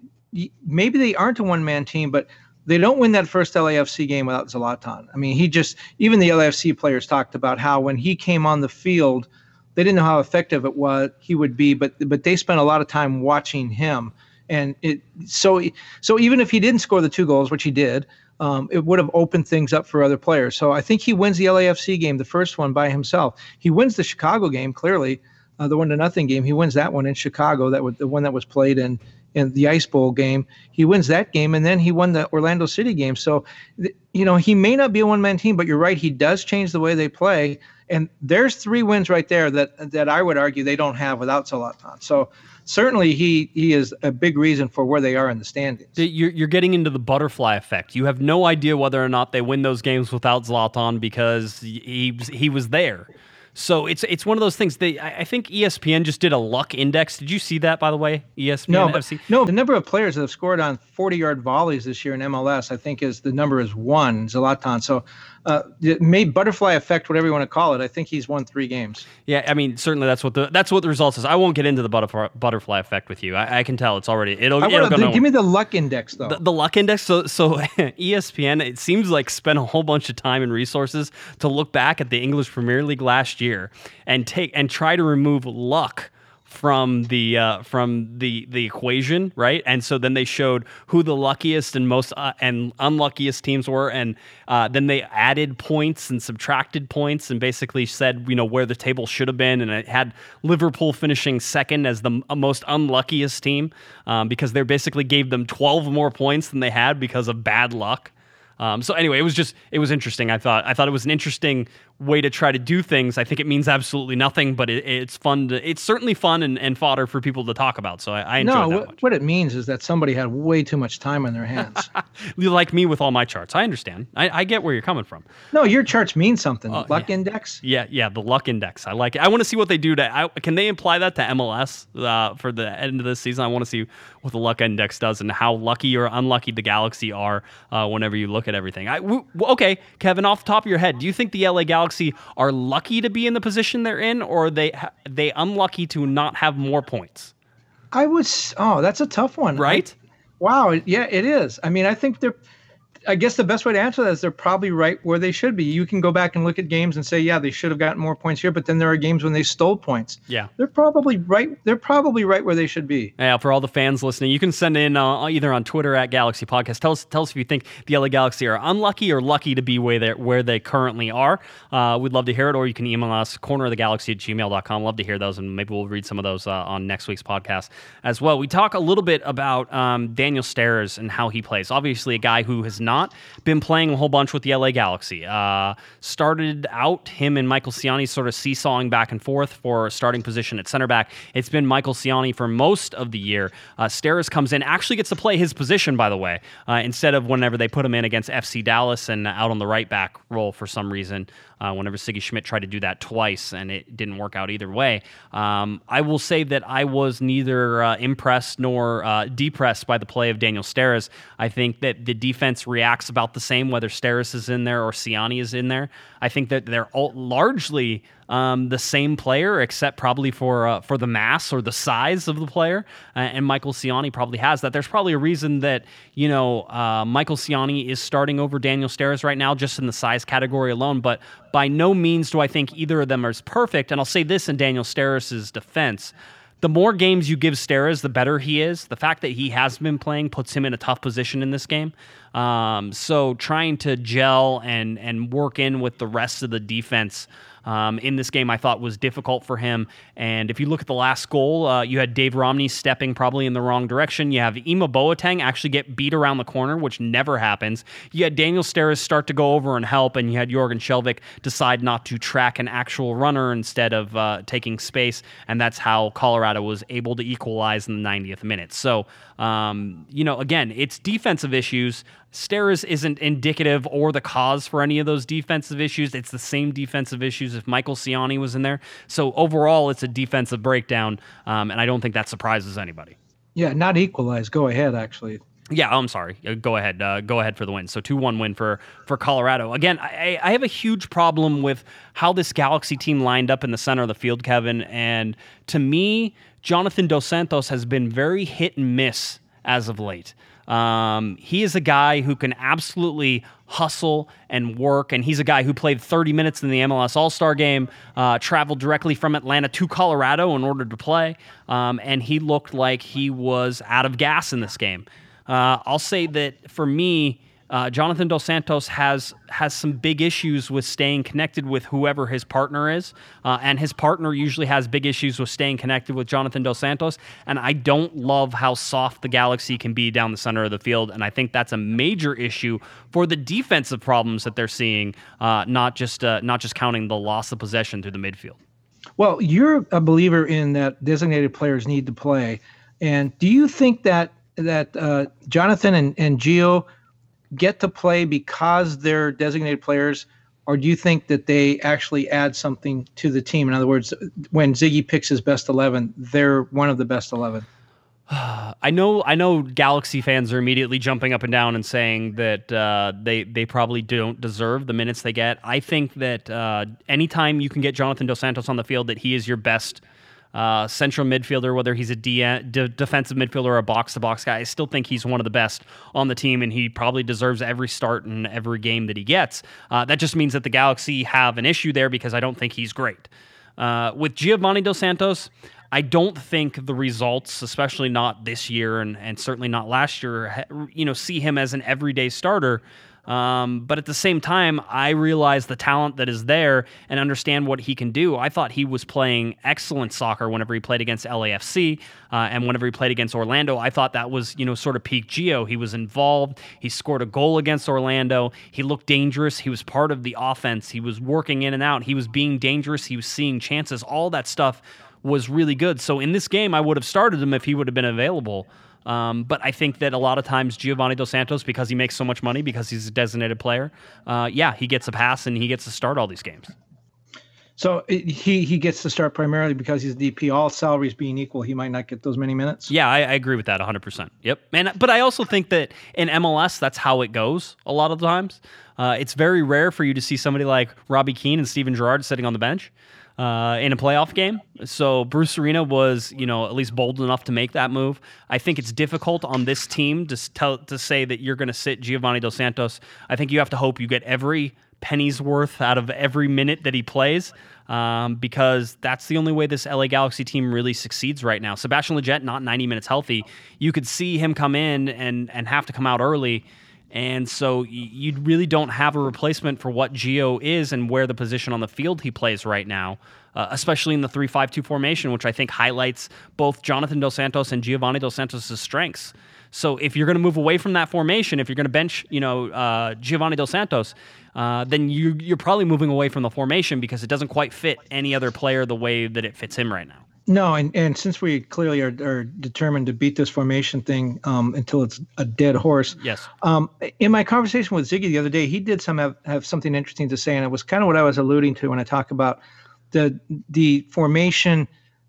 maybe they aren't a one man team, but they don't win that first LAFC game without Zlatan. I mean, he just even the LAFC players talked about how when he came on the field, they didn't know how effective it was he would be, but but they spent a lot of time watching him and it so so even if he didn't score the two goals, which he did, um, it would have opened things up for other players. So I think he wins the LAFC game, the first one by himself. He wins the Chicago game clearly, uh, the one to nothing game. He wins that one in Chicago. That was the one that was played in in the Ice Bowl game. He wins that game, and then he won the Orlando City game. So, you know, he may not be a one man team, but you're right. He does change the way they play. And there's three wins right there that that I would argue they don't have without Zlatan. So certainly he he is a big reason for where they are in the standings. You're, you're getting into the butterfly effect. You have no idea whether or not they win those games without Zlatan because he he was there. So it's it's one of those things. They I think ESPN just did a luck index. Did you see that by the way? ESPN no, FC. No, the number of players that have scored on 40 yard volleys this year in MLS, I think is the number is one Zlatan. So uh, made butterfly effect, whatever you want to call it. I think he's won three games. Yeah, I mean, certainly that's what the that's what the results is. I won't get into the butterfly butterfly effect with you. I, I can tell it's already it'll. it'll the, give me the luck index though. The, the luck index. So so (laughs) ESPN it seems like spent a whole bunch of time and resources to look back at the English Premier League last year and take and try to remove luck from the uh, from the the equation, right? And so then they showed who the luckiest and most uh, and unluckiest teams were, and uh, then they added points and subtracted points, and basically said you know where the table should have been, and it had Liverpool finishing second as the most unluckiest team um, because they basically gave them 12 more points than they had because of bad luck. Um, so anyway, it was just it was interesting. I thought I thought it was an interesting way to try to do things. I think it means absolutely nothing, but it, it's fun. To, it's certainly fun and, and fodder for people to talk about. So I, I enjoy no, that. No, what it means is that somebody had way too much time on their hands. (laughs) you like me with all my charts. I understand. I, I get where you're coming from. No, your charts mean something. Uh, luck yeah. index. Yeah, yeah, the luck index. I like it. I want to see what they do to. I, can they imply that to MLS uh, for the end of this season? I want to see what the luck index does and how lucky or unlucky the Galaxy are uh, whenever you look at everything. I, w- okay, Kevin, off the top of your head, do you think the LA Galaxy are lucky to be in the position they're in, or are they they unlucky to not have more points? I was. Oh, that's a tough one. Right? I, wow. Yeah, it is. I mean, I think they're I guess the best way to answer that is they're probably right where they should be. You can go back and look at games and say, yeah, they should have gotten more points here, but then there are games when they stole points. Yeah, they're probably right. They're probably right where they should be. Yeah, for all the fans listening, you can send in uh, either on Twitter at Galaxy Podcast. Tell us, tell us if you think the LA Galaxy are unlucky or lucky to be where they where they currently are. Uh, we'd love to hear it, or you can email us corner of the galaxy at gmail.com. Love to hear those, and maybe we'll read some of those uh, on next week's podcast as well. We talk a little bit about um, Daniel Steres and how he plays. Obviously, a guy who has not been playing a whole bunch with the LA Galaxy. Uh, started out him and Michael Ciani sort of seesawing back and forth for starting position at center back. It's been Michael Ciani for most of the year. Uh, Steres comes in, actually gets to play his position, by the way, uh, instead of whenever they put him in against FC Dallas and out on the right back role for some reason uh, whenever Sigi Schmid tried to do that twice and it didn't work out either way. Um, I will say that I was neither uh, impressed nor uh, depressed by the play of Daniel Steres. I think that the defense reacts about the same whether Steres is in there or Ciani is in there. I think that they're all largely um, the same player, except probably for uh, for the mass or the size of the player. Uh, and Michael Ciani probably has that. There's probably a reason that you know uh, Michael Ciani is starting over Daniel Steres right now, just in the size category alone. But by no means do I think either of them is perfect. And I'll say this in Daniel Steres' defense the more games you give Steres, the better he is. The fact that he has been playing puts him in a tough position in this game. Um, so trying to gel and and work in with the rest of the defense um, in this game, I thought was difficult for him. And if you look at the last goal, uh, you had Dave Romney stepping probably in the wrong direction. You have Ima Boateng actually get beat around the corner, which never happens. You had Daniel Steres start to go over and help, and you had Jorgen Skjelvik decide not to track an actual runner instead of uh, taking space, and that's how Colorado was able to equalize in the 90th minute. So, um, you know, again, it's defensive issues. Steres isn't indicative or the cause for any of those defensive issues. It's the same defensive issues if Michael Ciani was in there. So overall, it's a defensive breakdown, um, and I don't think that surprises anybody. Yeah, not equalize. Go ahead, actually. Yeah, I'm sorry. Uh, go ahead. Uh, go ahead for the win. So two one win for for Colorado. Again, I, I have a huge problem with how this Galaxy team lined up in the center of the field, Kevin. And to me, Jonathan Dos Santos has been very hit and miss as of late. Um, he is a guy who can absolutely hustle and work, and he's a guy who played 30 minutes in the MLS All Star game, uh, traveled directly from Atlanta to Colorado in order to play, um, and he looked like he was out of gas in this game. Uh, I'll say that for me, uh, Jonathan Dos Santos has has some big issues with staying connected with whoever his partner is, uh, and his partner usually has big issues with staying connected with Jonathan Dos Santos. And I don't love how soft the Galaxy can be down the center of the field, and I think that's a major issue for the defensive problems that they're seeing, uh, not just uh, not just counting the loss of possession through the midfield. Well, you're a believer in that designated players need to play, and do you think that that uh, Jonathan and, and Gio get to play because they're designated players, or do you think that they actually add something to the team? In other words, when Sigi picks his best eleven, they're one of the best eleven. (sighs) I know, I know. Galaxy fans are immediately jumping up and down and saying that uh, they they probably don't deserve the minutes they get. I think that uh, anytime you can get Jonathan Dos Santos on the field, that he is your best uh, central midfielder, whether he's a de- defensive midfielder or a box to box guy. I still think he's one of the best on the team, and he probably deserves every start and every game that he gets. Uh, that just means that the Galaxy have an issue there because I don't think he's great. Uh, with Giovanni Dos Santos, I don't think the results, especially not this year and, and certainly not last year, you know, see him as an everyday starter. Um, but at the same time, I realize the talent that is there and understand what he can do. I thought he was playing excellent soccer whenever he played against LAFC uh, and whenever he played against Orlando. I thought that was, you know, sort of peak Gio. He was involved. He scored a goal against Orlando. He looked dangerous. He was part of the offense. He was working in and out. He was being dangerous. He was seeing chances. All that stuff was really good. So in this game, I would have started him if he would have been available. Um, but I think that a lot of times Giovanni Dos Santos, because he makes so much money, because he's a designated player, uh, yeah, he gets a pass and he gets to start all these games. So it, he he gets to start primarily because he's DP. All salaries being equal, he might not get those many minutes. Yeah, I, I agree with that 100. percent Yep. And but I also think that in MLS, that's how it goes a lot of times. Uh, it's very rare for you to see somebody like Robbie Keane and Steven Gerrard sitting on the bench uh, in a playoff game. So Bruce Arena was, you know, at least bold enough to make that move. I think it's difficult on this team to tell to say that you're going to sit Giovanni Dos Santos. I think you have to hope you get every penny's worth out of every minute that he plays. Um, because that's the only way this LA Galaxy team really succeeds right now. Sebastian Lletget not 90 minutes healthy. You could see him come in and and have to come out early and so you really don't have a replacement for what Gio is and where the position on the field he plays right now, uh, especially in the 3 5 2 formation, which I think highlights both Jonathan Dos Santos and Giovanni Dos Santos' strengths. So if you're going to move away from that formation, if you're going to bench, you know, uh, Giovanni Dos Santos, uh, then you, you're probably moving away from the formation because it doesn't quite fit any other player the way that it fits him right now. No, and, and since we clearly are, are determined to beat this formation thing um, until it's a dead horse. Yes. Um, in my conversation with Sigi the other day, he did some have, have something interesting to say, and it was kind of what I was alluding to when I talk about the the formation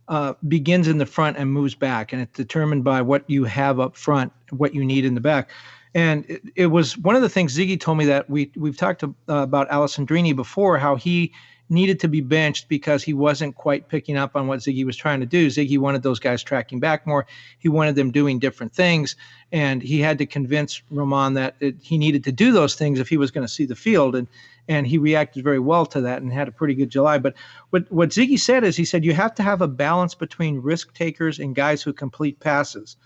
uh, begins in the front and moves back, and it's determined by what you have up front, what you need in the back. And it, it was one of the things Sigi told me that we we've talked to, uh, about Alessandrini before, how he needed to be benched because he wasn't quite picking up on what Sigi was trying to do. Sigi wanted those guys tracking back more. He wanted them doing different things, and he had to convince Romain that it, he needed to do those things if he was going to see the field. And and he reacted very well to that and had a pretty good July. But what what Sigi said is he said you have to have a balance between risk takers and guys who complete passes.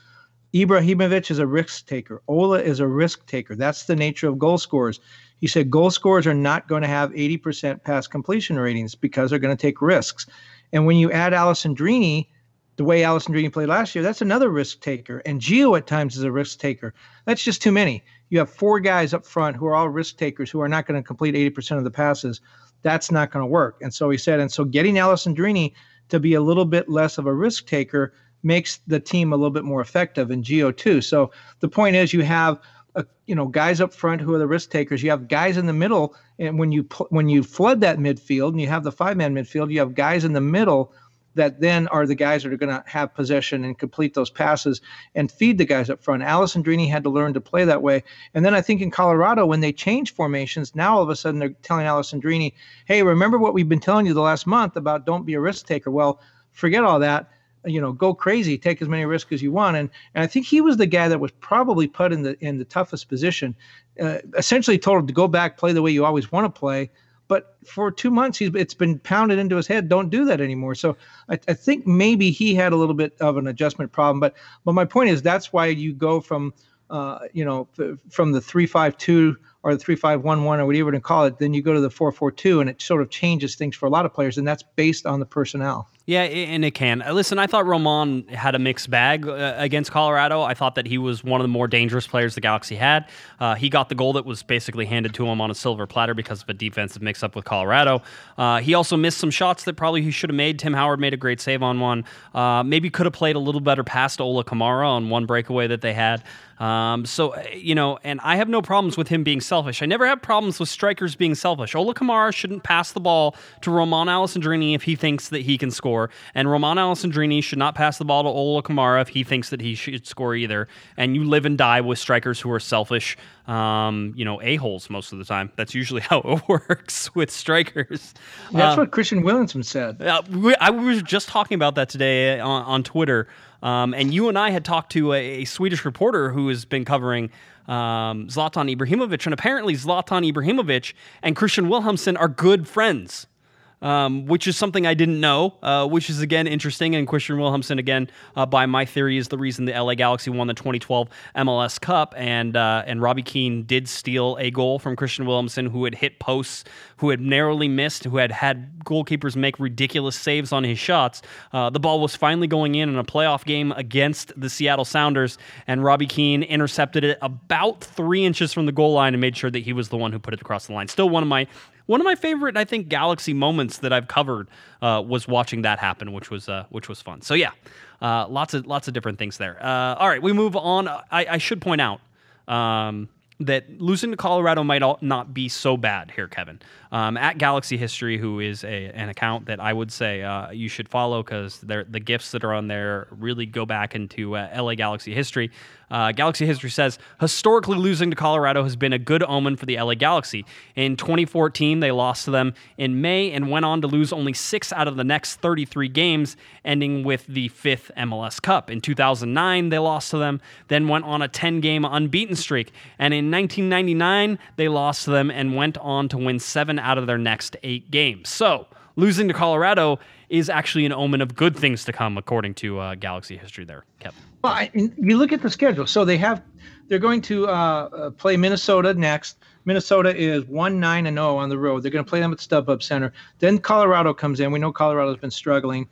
Ibrahimovic is a risk taker. Ola is a risk taker. That's the nature of goal scorers. He said goal scorers are not going to have 80% pass completion ratings because they're going to take risks. And when you add Alessandrini, the way Alessandrini played last year, that's another risk taker. And Gio at times is a risk taker. That's just too many. You have four guys up front who are all risk takers who are not going to complete 80% of the passes. That's not going to work. And so he said, and so getting Alessandrini to be a little bit less of a risk taker makes the team a little bit more effective in Gio too. So the point is you have uh, you know guys up front who are the risk takers. You have guys in the middle, and when you when you flood that midfield and you have the five man midfield, you have guys in the middle that then are the guys that are going to have possession and complete those passes and feed the guys up front. Alessandrini had to learn to play that way. And then I think in Colorado, when they change formations, now all of a sudden they're telling Alessandrini, hey, remember what we've been telling you the last month about don't be a risk taker. Well, forget all that you know go crazy take as many risks as you want. And and i think he was the guy that was probably put in the in the toughest position. Uh, essentially told him to go back play the way you always want to play. But for two months he's it's been pounded into his head don't do that anymore. So I, I think maybe he had a little bit of an adjustment problem. But but my point is that's why you go from uh, you know from the 352 or the 3511 or whatever you want to call it then you go to the 442 and it sort of changes things for a lot of players and that's based on the personnel yeah, and it can. Uh, listen, I thought Romain had a mixed bag uh, against Colorado. I thought that he was one of the more dangerous players the Galaxy had. Uh, he got the goal that was basically handed to him on a silver platter because of a defensive mix up with Colorado. Uh, he also missed some shots that probably he should have made. Tim Howard made a great save on one. Uh, maybe could have played a little better past Ola Kamara on one breakaway that they had. Um, so, uh, you know, and I have no problems with him being selfish. I never have problems with strikers being selfish. Ola Kamara shouldn't pass the ball to Romain Alessandrini if he thinks that he can score. And Romain Alessandrini should not pass the ball to Ola Kamara if he thinks that he should score either. And you live and die with strikers who are selfish, um, you know, a-holes most of the time. That's usually (laughs) how it works with strikers. That's uh, what Christian Wilhelmsson said. Uh, I was just talking about that today on, on Twitter. Um, and you and I had talked to a, a Swedish reporter who has been covering um, Zlatan Ibrahimovic, and apparently Zlatan Ibrahimovic and Christian Wilhelmsson are good friends um, which is something I didn't know, uh, which is again interesting. And Christian Wilhelmsson, again, uh, by my theory, is the reason the LA Galaxy won the 2012 MLS Cup. And uh, and Robbie Keane did steal a goal from Christian Wilhelmsson, who had hit posts, who had narrowly missed, who had had goalkeepers make ridiculous saves on his shots. Uh, the ball was finally going in in a playoff game against the Seattle Sounders, and Robbie Keane intercepted it about three inches from the goal line and made sure that he was the one who put it across the line. Still one of my one of my favorite, I think, Galaxy moments that I've covered uh, was watching that happen, which was uh, which was fun. So yeah, uh, lots of lots of different things there. Uh, all right, we move on. I, I should point out. Um, that losing to Colorado might not be so bad here, Kevin. Um, at Galaxy History, who is a, an account that I would say uh, you should follow because the gifts that are on there really go back into uh, LA Galaxy history. Uh, Galaxy History says historically losing to Colorado has been a good omen for the LA Galaxy. In 2014, they lost to them in May and went on to lose only six out of the next 33 games, ending with the fifth MLS Cup. In 2009, they lost to them, then went on a 10 game unbeaten streak. And in 1999, they lost to them and went on to win seven out of their next eight games. So, losing to Colorado is actually an omen of good things to come, according to uh, Galaxy history. There, Kevin. Well, I you look at the schedule. So they have, they're going to uh, uh play Minnesota next. Minnesota is one nine and zero oh on the road. They're going to play them at StubHub Center. Then Colorado comes in. We know Colorado's been struggling.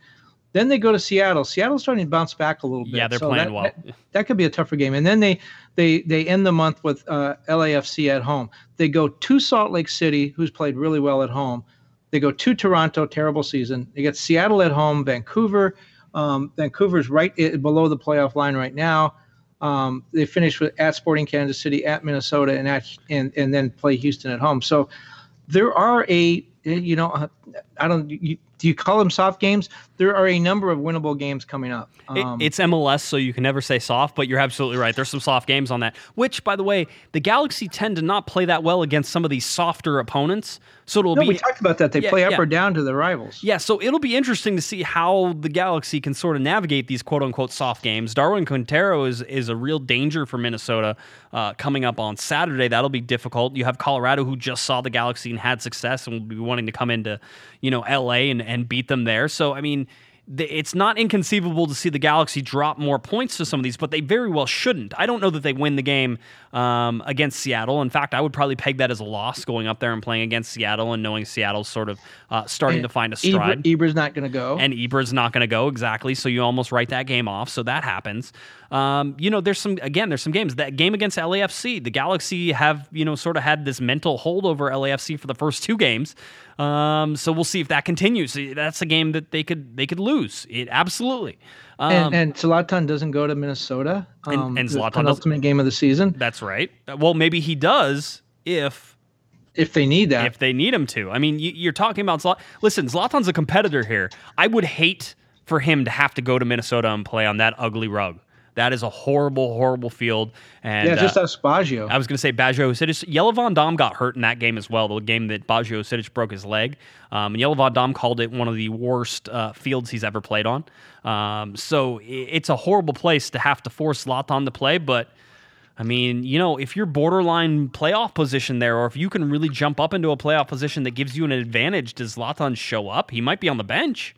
Then they go to Seattle. Seattle's starting to bounce back a little bit. Yeah, they're so playing that, well. That, that, could be a tougher game. And then they they they end the month with uh, LAFC at home. They go to Salt Lake City, who's played really well at home. They go to Toronto, terrible season. They get Seattle at home, Vancouver. Um, Vancouver's right below the playoff line right now. Um, they finish with at Sporting Kansas City, at Minnesota, and at and and then play Houston at home. So there are a you know I don't you, do you call them soft games? There are a number of winnable games coming up. Um, it, it's MLS, so you can never say soft, but you're absolutely right. There's some soft games on that. Which, by the way, the Galaxy tend to not play that well against some of these softer opponents. So it'll no, be. we talked about that. They yeah, play up yeah. or down to the rivals. Yeah, so it'll be interesting to see how the Galaxy can sort of navigate these quote unquote soft games. Darwin Quintero is is a real danger for Minnesota uh, coming up on Saturday. That'll be difficult. You have Colorado who just saw the Galaxy and had success and will be wanting to come into you know LA and, and beat them there. So I mean it's not inconceivable to see the Galaxy drop more points to some of these, but they very well shouldn't. I don't know that they win the game um, against Seattle. In fact, I would probably peg that as a loss going up there and playing against Seattle and knowing Seattle's sort of uh, starting and to find a stride. Ibra's not going to go. And Ibra's not going to go, exactly. So you almost write that game off. So that happens. Um, you know, there's some, again, there's some games. That game against LAFC, the Galaxy have, you know, sort of had this mental hold over LAFC for the first two games. Um, so we'll see if that continues. That's a game that they could they could lose. It absolutely. Um, and, and Zlatan doesn't go to Minnesota. Um, and, and Zlatan ultimate game of the season. That's right. Well, maybe he does if if they need that. If they need him to. I mean, you, are talking about Zlatan. Listen, Zlatan's a competitor here. I would hate for him to have to go to Minnesota and play on that ugly rug. That is a horrible, horrible field. And yeah, just uh, ask Baggio. I was going to say Baggio Husidic. Jelle Van Damme got hurt in that game as well. The game that Baggio Husidic broke his leg. Um, and Jelle Van Damme called it one of the worst uh, fields he's ever played on. Um, so it's a horrible place to have to force Zlatan to play, but. I mean, you know, if you're borderline playoff position there, or if you can really jump up into a playoff position that gives you an advantage, does Zlatan show up? He might be on the bench.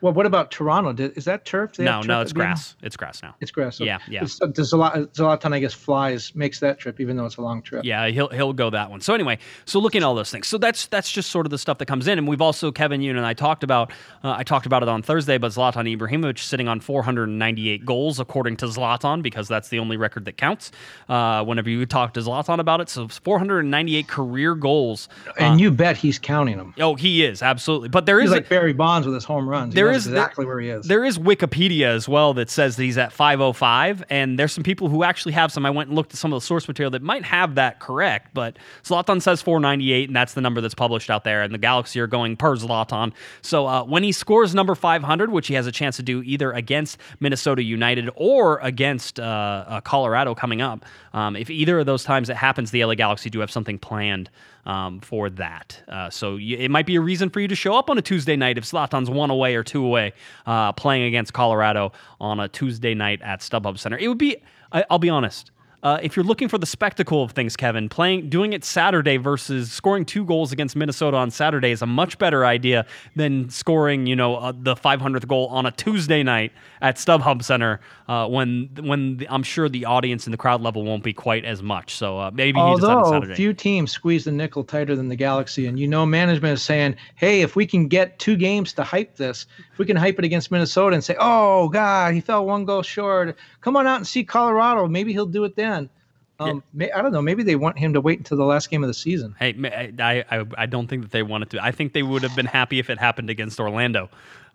Well, what about Toronto? Is that turf? They no, turf no, it's grass. It's grass now. It's grass. Yeah, yeah. It's, does Zlatan, I guess, flies makes that trip, even though it's a long trip. Yeah, he'll he'll go that one. So anyway, so looking at all those things. So that's that's just sort of the stuff that comes in, and we've also Kevin, you and I talked about. Uh, I talked about it on Thursday, but Zlatan Ibrahimovic sitting on 498 goals according to Zlatan, because that's the only record that counts. Uh, whenever you talk to Zlatan about it, so 498 career goals, and uh, you bet he's counting them. Oh, he is absolutely. But there he's is like a, Barry Bonds with his home runs. He there is exactly where he is. There is Wikipedia as well that says that he's at 505, and there's some people who actually have some. I went and looked at some of the source material that might have that correct, but Zlatan says 498, and that's the number that's published out there, and the Galaxy are going per Zlatan. So uh, when he scores number 500, which he has a chance to do either against Minnesota United or against uh, uh, Colorado coming up, um, if either of those times it happens, the LA Galaxy do have something planned um, for that. Uh, so you, it might be a reason for you to show up on a Tuesday night if Zlatan's one away or two away uh, playing against Colorado on a Tuesday night at StubHub Center. It would be, I, I'll be honest, uh, if you're looking for the spectacle of things, Kevin, playing doing it Saturday versus scoring two goals against Minnesota on Saturday is a much better idea than scoring, you know, uh, the 500th goal on a Tuesday night at StubHub Center uh, when when the, I'm sure the audience and the crowd level won't be quite as much. So uh, maybe although a few teams squeeze the nickel tighter than the Galaxy, and you know management is saying, hey, if we can get two games to hype this, if we can hype it against Minnesota and say, oh God, he fell one goal short, come on out and see Colorado, maybe he'll do it then. Um, yeah. I don't know. Maybe they want him to wait until the last game of the season. Hey, I, I, I don't think that they wanted to. I think they would have been happy if it happened against Orlando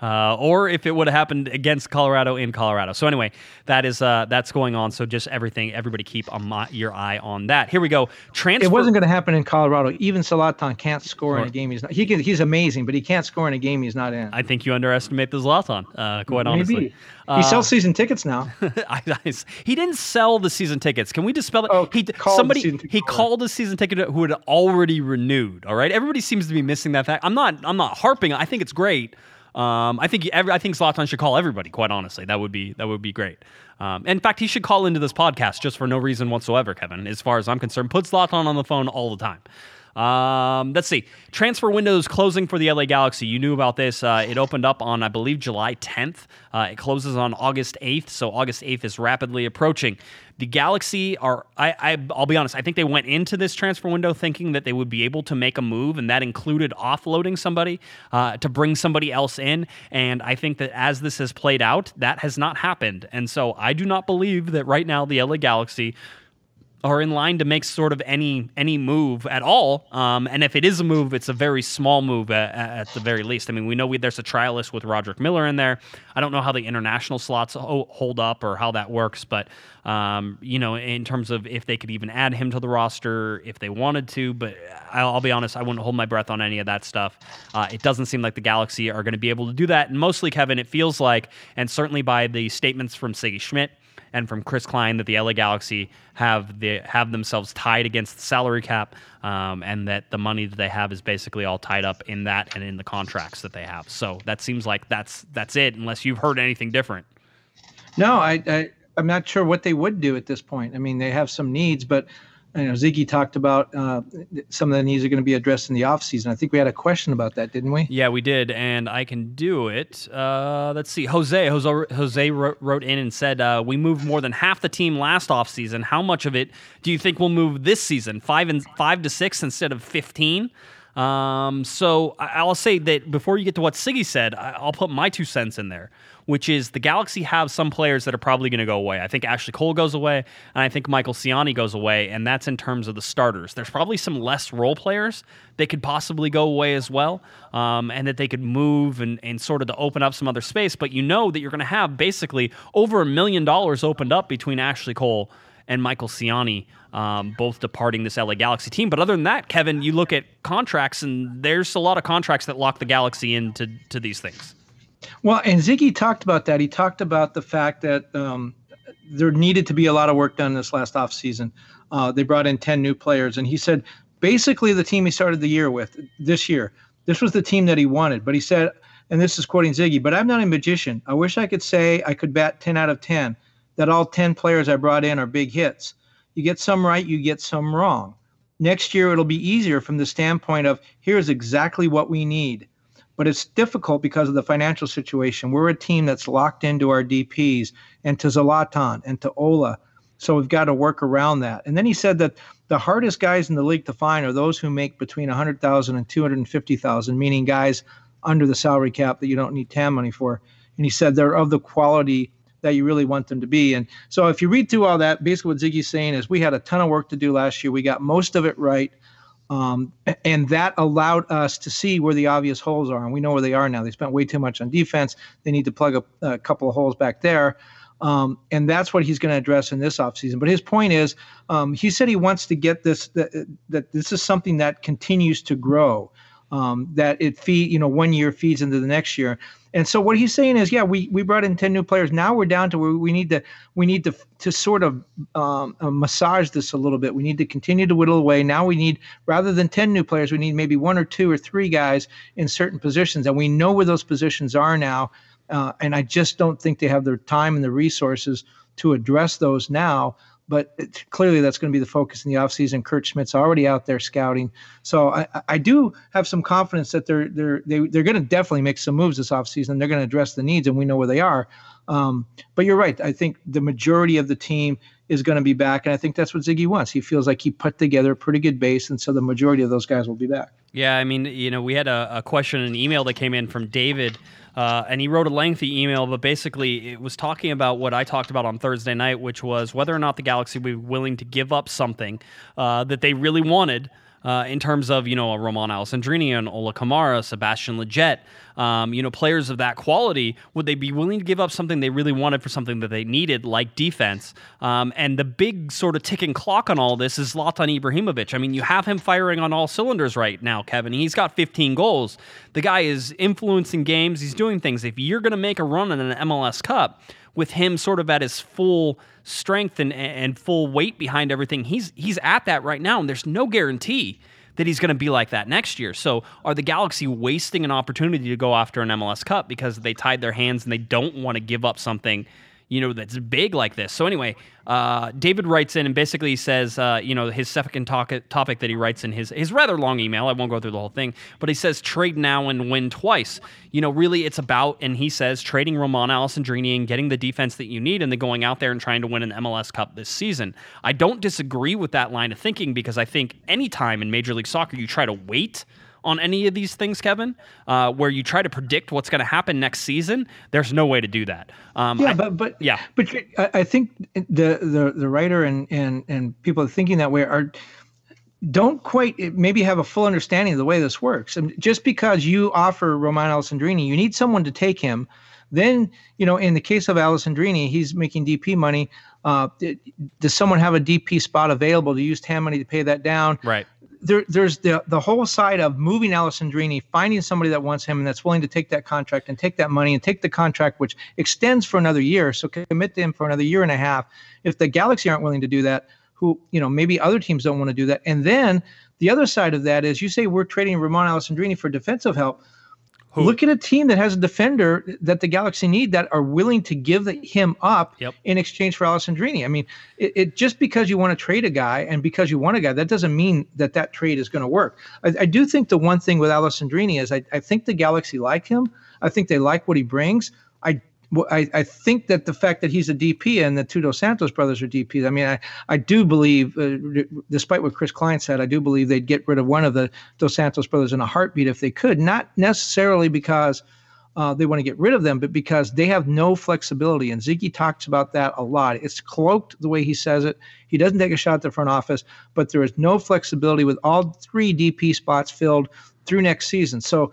uh, or if it would have happened against Colorado in Colorado. So anyway, that is uh, that's going on. So just everything, everybody keep my, your eye on that. Here we go. Transfer. It wasn't going to happen in Colorado. Even Zlatan can't score in a game he's not. He can, he's amazing, but he can't score in a game he's not in. I think you underestimate the Zlatan. Uh, quite Maybe. honestly, uh, he sells season tickets now. (laughs) I, I, he didn't sell the season tickets. Can we dispel it? Oh, he somebody he called a season ticket who had already renewed. All right, everybody seems to be missing that fact. I'm not. I'm not harping. I think it's great. Um, I think every, I think Zlatan should call everybody. Quite honestly, that would be that would be great. Um, in fact, he should call into this podcast just for no reason whatsoever, Kevin. As far as I'm concerned, put Zlatan on the phone all the time. Um, let's see. Transfer windows closing for the LA Galaxy. You knew about this. Uh, it opened up on, I believe, July 10th. Uh, it closes on August 8th, so August 8th is rapidly approaching. The Galaxy are, I, I, will be honest, I think they went into this transfer window thinking that they would be able to make a move, and that included offloading somebody uh, to bring somebody else in. And I think that as this has played out, that has not happened. And so I do not believe that right now the LA Galaxy are in line to make sort of any any move at all. Um, and if it is a move, it's a very small move at, at the very least. I mean, we know we, there's a trial list with Roderick Miller in there. I don't know how the international slots hold up or how that works, but um, you know, in terms of if they could even add him to the roster if they wanted to. But I'll, I'll be honest, I wouldn't hold my breath on any of that stuff. Uh, it doesn't seem like the Galaxy are going to be able to do that. And mostly, Kevin, it feels like, and certainly by the statements from Sigi Schmid and from Chris Klein that the LA Galaxy have the have themselves tied against the salary cap, um, and that the money that they have is basically all tied up in that and in the contracts that they have. So that seems like that's that's it, unless you've heard anything different. No, I, I I'm not sure what they would do at this point. I mean, they have some needs, but you know, Sigi talked about uh, some of the needs are going to be addressed in the off season. I think we had a question about that, didn't we? Yeah, we did, and I can do it. Uh, let's see. Jose, Jose, Jose wrote, in and said, uh, "We moved more than half the team last off season. How much of it do you think we'll move this season? Five and five to six instead of 15? Um, so I'll say that before you get to what Sigi said, I'll put my two cents in there which is the Galaxy have some players that are probably going to go away. I think Ashley Cole goes away, and I think Michael Ciani goes away, and that's in terms of the starters. There's probably some less role players that could possibly go away as well, um, and that they could move and, and sort of to open up some other space. But you know that you're going to have basically over a million dollars opened up between Ashley Cole and Michael Ciani, um, both departing this LA Galaxy team. But other than that, Kevin, you look at contracts, and there's a lot of contracts that lock the Galaxy into to these things. Well, and Sigi talked about that. He talked about the fact that um, there needed to be a lot of work done this last offseason. Uh, they brought in 10 new players, and he said basically the team he started the year with this year, this was the team that he wanted. But he said, and this is quoting Sigi, but I'm not a magician. I wish I could say I could bat 10 out of 10, that all 10 players I brought in are big hits. You get some right, you get some wrong. Next year, it'll be easier from the standpoint of here's exactly what we need but it's difficult because of the financial situation. We're a team that's locked into our DPs and to Zlatan and to Ola. So we've got to work around that. And then he said that the hardest guys in the league to find are those who make between 100,000 and 250,000, meaning guys under the salary cap that you don't need TAM money for. And he said they're of the quality that you really want them to be. And so if you read through all that, basically what Sigi's saying is we had a ton of work to do last year. We got most of it right. Um, and that allowed us to see where the obvious holes are. And we know where they are now. They spent way too much on defense. They need to plug a, a couple of holes back there. Um, and that's what he's going to address in this offseason. But his point is, um, he said he wants to get this, that, that this is something that continues to grow, um, that it feed, you know, one year feeds into the next year. And so what he's saying is, yeah, we, we brought in ten new players. Now we're down to where we need to we need to to sort of um, uh, massage this a little bit. We need to continue to whittle away. Now we need rather than ten new players, we need maybe one or two or three guys in certain positions, and we know where those positions are now. Uh, and I just don't think they have the time and the resources to address those now but clearly that's going to be the focus in the offseason. Kurt Schmid's already out there scouting. So I, I do have some confidence that they're they're they, are they are going to definitely make some moves this offseason. They're going to address the needs, and we know where they are. Um, but you're right. I think the majority of the team is going to be back, and I think that's what Sigi wants. He feels like he put together a pretty good base, and so the majority of those guys will be back. Yeah, I mean, you know, we had a, a question, an email that came in from David uh, and he wrote a lengthy email, but basically it was talking about what I talked about on Thursday night, which was whether or not the Galaxy would be willing to give up something uh, that they really wanted uh, in terms of you know a Romain Alessandrini and Ola Kamara, Sebastian Lletget, um, you know players of that quality, would they be willing to give up something they really wanted for something that they needed, like defense? Um, and the big sort of ticking clock on all this is Zlatan Ibrahimovic. I mean, you have him firing on all cylinders right now, Kevin. He's got 15 goals. The guy is influencing games. He's doing things. If you're going to make a run in an MLS Cup with him sort of at his full strength and, and full weight behind everything, he's he's at that right now, and there's no guarantee that he's going to be like that next year. So, are the Galaxy wasting an opportunity to go after an MLS Cup because they tied their hands and they don't want to give up something you know, that's big like this. So anyway, uh, David writes in and basically says, uh, you know, his second topic, topic that he writes in his his rather long email. I won't go through the whole thing, but he says trade now and win twice. You know, really, it's about, and he says trading Romain Alessandrini and getting the defense that you need, and then going out there and trying to win an MLS Cup this season. I don't disagree with that line of thinking because I think anytime in Major League Soccer you try to wait on any of these things, Kevin, uh, where you try to predict what's going to happen next season. There's no way to do that. Um, yeah, I, but but yeah, but I think the the the writer and and and people thinking that way are don't quite maybe have a full understanding of the way this works. And just because you offer Romain Alessandrini, you need someone to take him. Then, you know, in the case of Alessandrini, he's making DP money. Uh, does someone have a DP spot available to use TAM money to pay that down? Right. There, there's the the whole side of moving Alessandrini, finding somebody that wants him and that's willing to take that contract and take that money and take the contract which extends for another year. So commit to him for another year and a half. If the Galaxy aren't willing to do that, who, you know, maybe other teams don't want to do that. And then the other side of that is you say we're trading Ramon Alessandrini for defensive help. Who? Look at a team that has a defender that the Galaxy need that are willing to give him up yep. in exchange for Alessandrini. I mean, it, it, just because you want to trade a guy and because you want a guy, that doesn't mean that that trade is going to work. I, I, do think the one thing with Alessandrini is I, I think the Galaxy like him. I think they like what he brings. I I, I think that the fact that he's a DP and the two Dos Santos brothers are DPs, I mean, I, I do believe, uh, despite what Chris Klein said, I do believe they'd get rid of one of the Dos Santos brothers in a heartbeat if they could. Not necessarily because uh, they want to get rid of them, but because they have no flexibility. And Sigi talks about that a lot. It's cloaked the way he says it. He doesn't take a shot at the front office, but there is no flexibility with all three DP spots filled through next season. So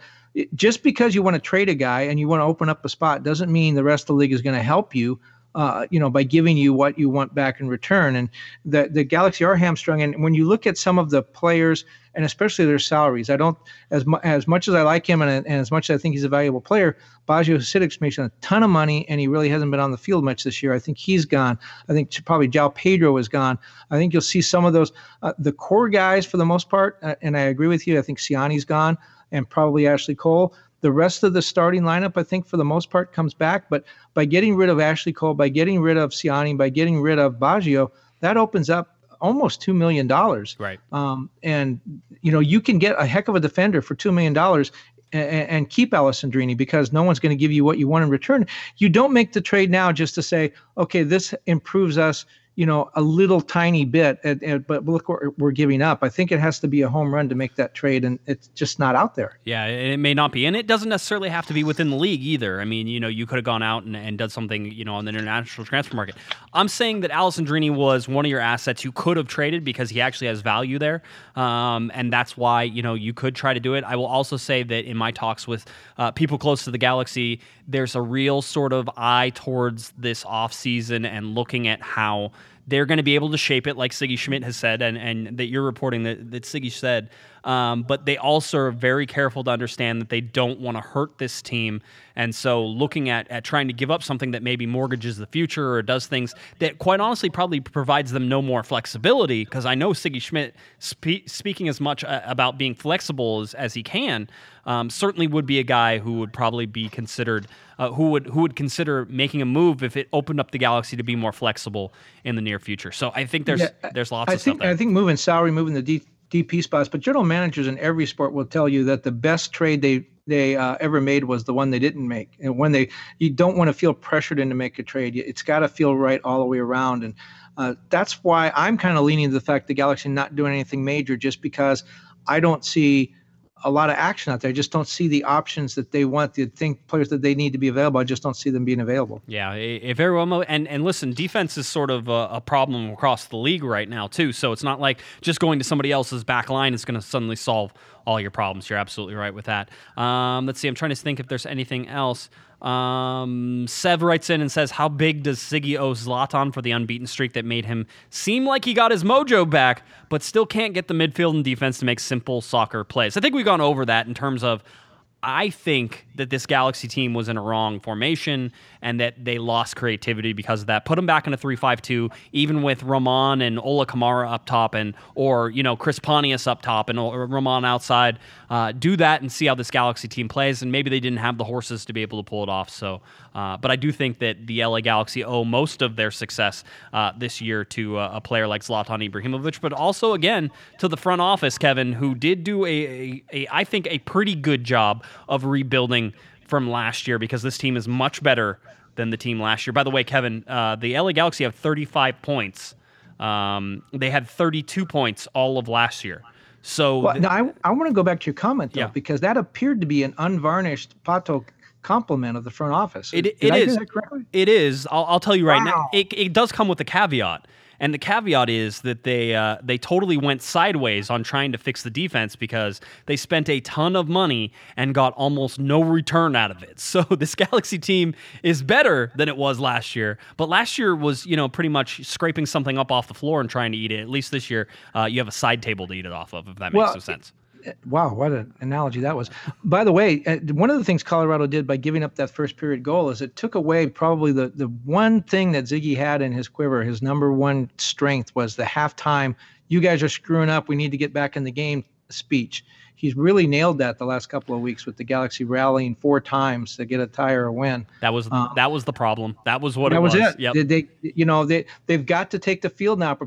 just because you want to trade a guy and you want to open up a spot doesn't mean the rest of the league is going to help you. Uh, you know, by giving you what you want back in return, and the the Galaxy are hamstrung. And when you look at some of the players, and especially their salaries, I don't as mu- as much as I like him, and, and as much as I think he's a valuable player, Baggio Husidic's making a ton of money, and he really hasn't been on the field much this year. I think he's gone. I think probably João Pedro is gone. I think you'll see some of those uh, the core guys for the most part, uh, and I agree with you. I think Ciani's gone and probably Ashley Cole. The rest of the starting lineup, I think, for the most part, comes back. But by getting rid of Ashley Cole, by getting rid of Ciani, by getting rid of Baggio, that opens up almost two million dollars. Right. Um, and you know you can get a heck of a defender for two million dollars and keep Alessandrini because no one's going to give you what you want in return. You don't make the trade now just to say, okay, this improves us you know, a little tiny bit, but look what we're giving up. I think it has to be a home run to make that trade, and it's just not out there. Yeah, it may not be, and it doesn't necessarily have to be within the league either. I mean, you know, you could have gone out and, and done something, you know, on the international transfer market. I'm saying that Alessandrini was one of your assets you could have traded because he actually has value there, um, and that's why you know you could try to do it. I will also say that in my talks with uh, people close to the Galaxy, there's a real sort of eye towards this off season and looking at how they're going to be able to shape it, like Sigi Schmid has said, and, and that you're reporting that, that Sigi said um, but they also are very careful to understand that they don't want to hurt this team. And so looking at, at trying to give up something that maybe mortgages the future or does things that quite honestly probably provides them no more flexibility because I know Sigi Schmid spe- speaking as much uh, about being flexible as, as he can um, certainly would be a guy who would probably be considered uh, who would who would consider making a move if it opened up the galaxy to be more flexible in the near future. So I think there's yeah, there's lots I of think, stuff there. I think moving salary, moving the D, DP spots. But general managers in every sport will tell you that the best trade they they uh, ever made was the one they didn't make. And when they you don't want to feel pressured into make a trade. It's got to feel right all the way around. And uh, that's why I'm kind of leaning to the fact the Galaxy not doing anything major, just because I don't see a lot of action out there. I just don't see the options that they want. The think players that they need to be available. I just don't see them being available. Yeah, if and and listen, defense is sort of a, a, problem across the league right now too. So it's not like just going to somebody else's back line is going to suddenly solve all your problems. You're absolutely right with that. Um, let's see. I'm trying to think if there's anything else. Um, Sev writes in and says, How big does Sigi owe Zlatan for the unbeaten streak that made him seem like he got his mojo back, but still can't get the midfield and defense to make simple soccer plays? I think we've gone over that in terms of I think that this Galaxy team was in a wrong formation and that they lost creativity because of that. Put them back in a 3-5-2, even with Ramon and Ola Kamara up top and or you know Chris Pontius up top and Ramon outside. Uh, do that and see how this Galaxy team plays. And maybe they didn't have the horses to be able to pull it off. So, uh, but I do think that the LA Galaxy owe most of their success uh, this year to uh, a player like Zlatan Ibrahimovic, but also again to the front office, Kevin, who did do a, a, a I think a pretty good job of rebuilding from last year because this team is much better than the team last year. By the way, Kevin, uh, the LA Galaxy have 35 points. Um, they had 32 points all of last year. So Well, th- now I, I want to go back to your comment though, Yeah. because that appeared to be an unvarnished Pato compliment of the front office. It- it is. hear that correctly? It is. I'll, I'll tell you right now. It, it does come with a caveat, and the caveat is that they uh, they totally went sideways on trying to fix the defense because they spent a ton of money and got almost no return out of it. (laughs) So this Galaxy team is better than it was last year, but last year was you know pretty much scraping something up off the floor and trying to eat it. At least this year, uh, you have a side table to eat it off of. If that makes Well, some sense. Wow, what an analogy that was. By the way, uh, one of the things Colorado did by giving up that first period goal is it took away probably the, the one thing that Sigi had in his quiver. His number one strength was the halftime, you guys are screwing up. We need to get back in the game speech. He's really nailed that the last couple of weeks with the Galaxy rallying four times to get a tie or a win. That was uh, that was the problem. That was what that it was, was. it. Yep. They, they, you know, they they've got to take the field now,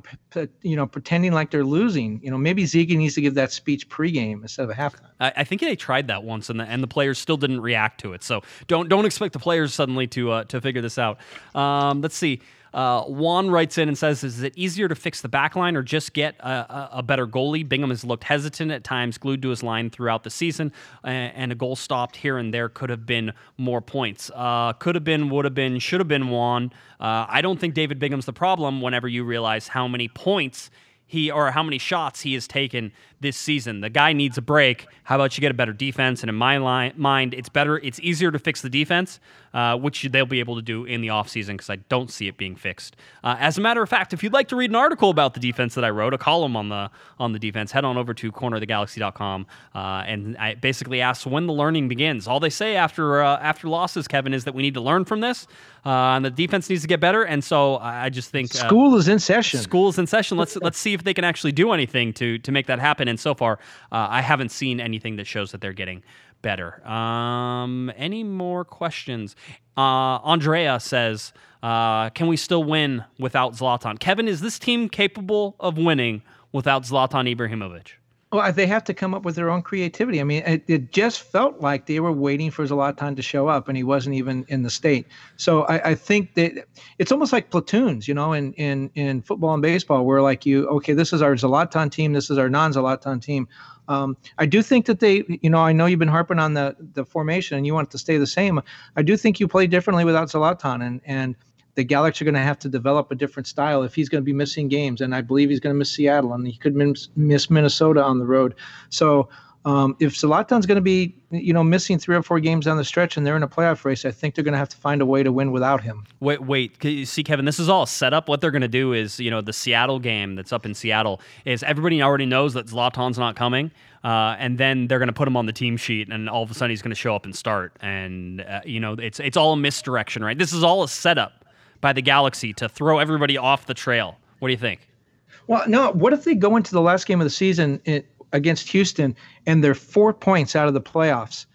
you know, pretending like they're losing. You know, maybe Sigi needs to give that speech pregame instead of a halftime. I, I think they tried that once, and the and the players still didn't react to it. So don't don't expect the players suddenly to uh, to figure this out. Um, let's see. Uh, Juan writes in and says, "Is it easier to fix the back line or just get a, a, better goalie?" Bingham has looked hesitant at times, glued to his line throughout the season, and a goal stopped here and there could have been more points. Uh, could have been, would have been, should have been Juan. Uh, I don't think David Bingham's the problem. Whenever you realize how many points he or how many shots he has taken this season. The guy needs a break. How about you get a better defense? And in my line, mind, it's better. It's easier to fix the defense, uh, which they'll be able to do in the offseason because I don't see it being fixed. Uh, as a matter of fact, if you'd like to read an article about the defense that I wrote, a column on the on the defense, head on over to cornerofthegalaxy.com uh, and I basically ask when the learning begins. All they say after uh, after losses, Kevin, is that we need to learn from this, uh, and the defense needs to get better. And so I I just think uh, School is in session. school is in session. Let's let's see if they can actually do anything to to make that happen. And so far, uh, I haven't seen anything that shows that they're getting better. Um, any more questions? Uh, Andrea says, uh, "Can we still win without Zlatan?" Kevin, is this team capable of winning without Zlatan Ibrahimovic? Well, they have to come up with their own creativity. I mean, it, it just felt like they were waiting for Zlatan to show up, and he wasn't even in the state. So I, I think that it's almost like platoons, you know, in, in in football and baseball, where like you, okay, this is our Zlatan team, this is our non-Zlatan team. Um, I do think that they, you know, I know you've been harping on the the formation, and you want it to stay the same. I do think you play differently without Zlatan, and and the Galaxy are going to have to develop a different style if he's going to be missing games, and I believe he's going to miss Seattle, and he could miss, miss Minnesota on the road. So um, if Zlatan's going to be, you know, missing three or four games down the stretch, and they're in a playoff race, I think they're going to have to find a way to win without him. Wait, wait. See, Kevin, this is all set up. What they're going to do is, you know, the Seattle game that's up in Seattle is everybody already knows that Zlatan's not coming. Uh, and then they're going to put him on the team sheet, and all of a sudden he's going to show up and start. And, uh, you know, it's, it's all a misdirection, right? This is all a setup by the Galaxy to throw everybody off the trail. What do you think? Well, no. What if they go into the last game of the season it, against Houston and they're four points out of the playoffs?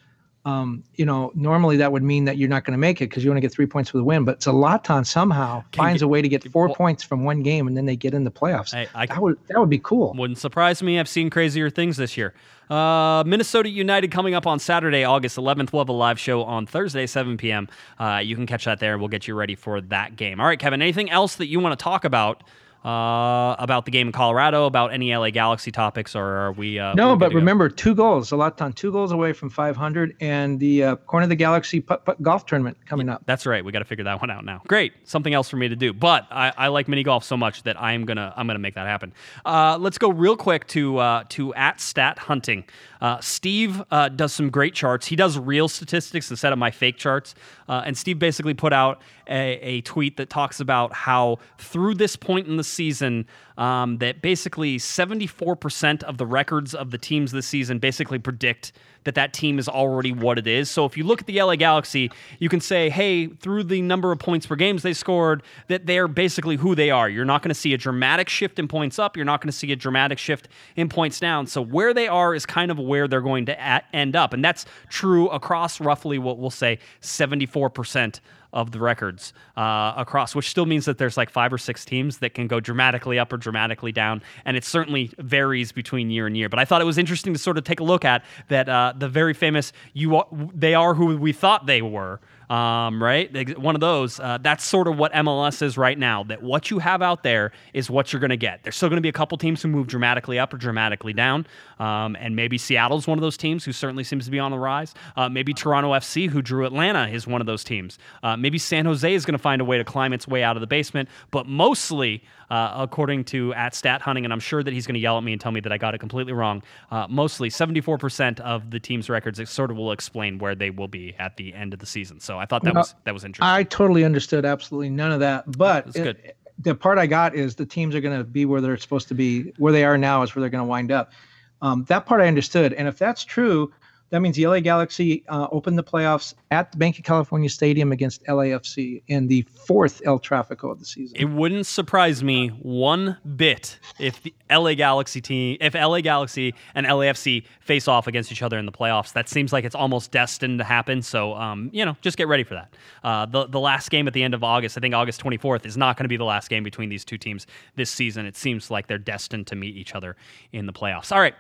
Um, you know, normally that would mean that you're not going to make it because you only get three points for the win. But Zlatan somehow finds get- a way to get four well- points from one game, and then they get in the playoffs. I- I- that would that would be cool. Wouldn't surprise me. I've seen crazier things this year. Uh, Minnesota United coming up on Saturday, August 11th. We'll have a live show on Thursday, 7 p.m. Uh, you can catch that there. We'll get you ready for that game. All right, Kevin, anything else that you want to talk about? Uh, about the game in Colorado, about any LA Galaxy topics, or are we? Uh, No, we but remember, two goals. Zlatan, two goals away from 500, and the uh, Corner of the Galaxy putt, putt golf tournament coming up. That's right. We got to figure that one out now. Great, something else for me to do. But I, I like mini golf so much that I'm gonna I'm gonna make that happen. Uh, let's go real quick to uh, to at stat hunting. Uh, Steve uh, does some great charts. He does real statistics instead of my fake charts. Uh, and Steve basically put out a, a tweet that talks about how through this point in the season, um, that basically 74% of the records of the teams this season basically predict that that team is already what it is. So if you look at the LA Galaxy, you can say, hey, through the number of points per games they scored, that they're basically who they are. You're not going to see a dramatic shift in points up. You're not going to see a dramatic shift in points down. So where they are is kind of where they're going to at, end up. And that's true across roughly what we'll say 74% of the records uh, across, which still means that there's like five or six teams that can go dramatically up or dramatically down, and it certainly varies between year and year. But I thought it was interesting to sort of take a look at that uh, the very famous "you are, they are who we thought they were." um, right? One of those. Uh, that's sort of what MLS is right now. That what you have out there is what you're going to get. There's still going to be a couple teams who move dramatically up or dramatically down, um, and maybe Seattle's one of those teams who certainly seems to be on the rise. Uh, maybe Toronto FC, who drew Atlanta, is one of those teams. Uh, maybe San Jose is going to find a way to climb its way out of the basement, but mostly. Uh, according to at Stat Hunting, and I'm sure that he's going to yell at me and tell me that I got it completely wrong. Uh, mostly 74% of the team's records sort of will explain where they will be at the end of the season. So I thought that was that was interesting. I totally understood absolutely none of that, but it, the part I got is the teams are going to be where they're supposed to be. Where they are now is where they're going to wind up. Um, that part I understood, and if that's true, that means the LA Galaxy uh, opened the playoffs at the Bank of California Stadium against LAFC in the fourth El Tráfico of the season. It wouldn't surprise me one bit if the LA Galaxy team, if LA Galaxy and LAFC face off against each other in the playoffs. That seems like it's almost destined to happen. So, um, you know, just get ready for that. Uh, the the last game at the end of August, I think August 24th, is not going to be the last game between these two teams this season. It seems like they're destined to meet each other in the playoffs. All right.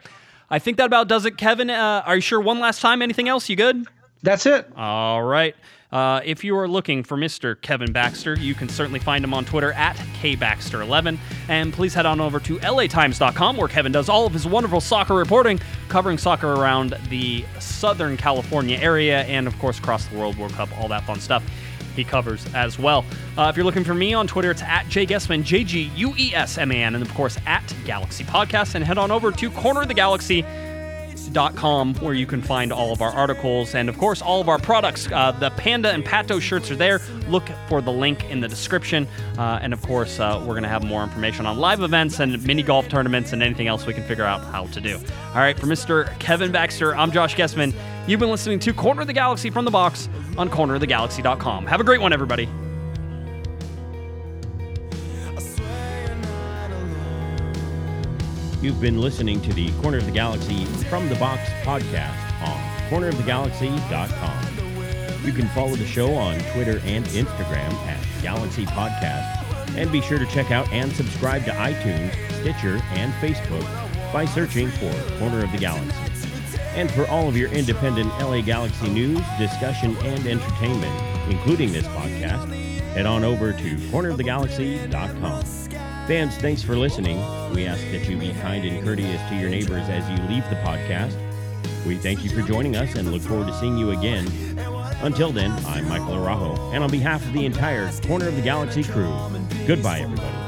I think that about does it, Kevin. Uh, are you sure one last time? Anything else? You good? That's it. All right. Uh, if you are looking for Mr. Kevin Baxter, you can certainly find him on Twitter at KBaxter11. And please head on over to LATimes.com where Kevin does all of his wonderful soccer reporting, covering soccer around the Southern California area and, of course, across the world, World Cup, all that fun stuff he covers as well. Uh, if you're looking for me on Twitter, it's at Jay Guesman, J G U E S M A N, and of course at Galaxy Podcast. And head on over to Corner of the Galaxy com where you can find all of our articles and of course all of our products. Uh, the panda and pato shirts are there. Look for the link in the description. Uh, and of course uh, we're going to have more information on live events and mini golf tournaments and anything else we can figure out how to do. All right for mr kevin baxter i'm josh guesman you've been listening to corner of the galaxy from the box on cornerofthegalaxy.com have a great one everybody You've been listening to the Corner of the Galaxy from the Box podcast on cornerofthegalaxy.com. You can follow the show on Twitter and Instagram at Galaxy Podcast, and be sure to check out and subscribe to iTunes, Stitcher, and Facebook by searching for Corner of the Galaxy. And for all of your independent LA Galaxy news, discussion, and entertainment, including this podcast, head on over to cornerofthegalaxy.com. Fans, thanks for listening. We ask that you be kind and courteous to your neighbors as you leave the podcast. We thank you for joining us and look forward to seeing you again. Until then, I'm Michael Arajo, and on behalf of the entire Corner of the Galaxy crew, goodbye, everybody.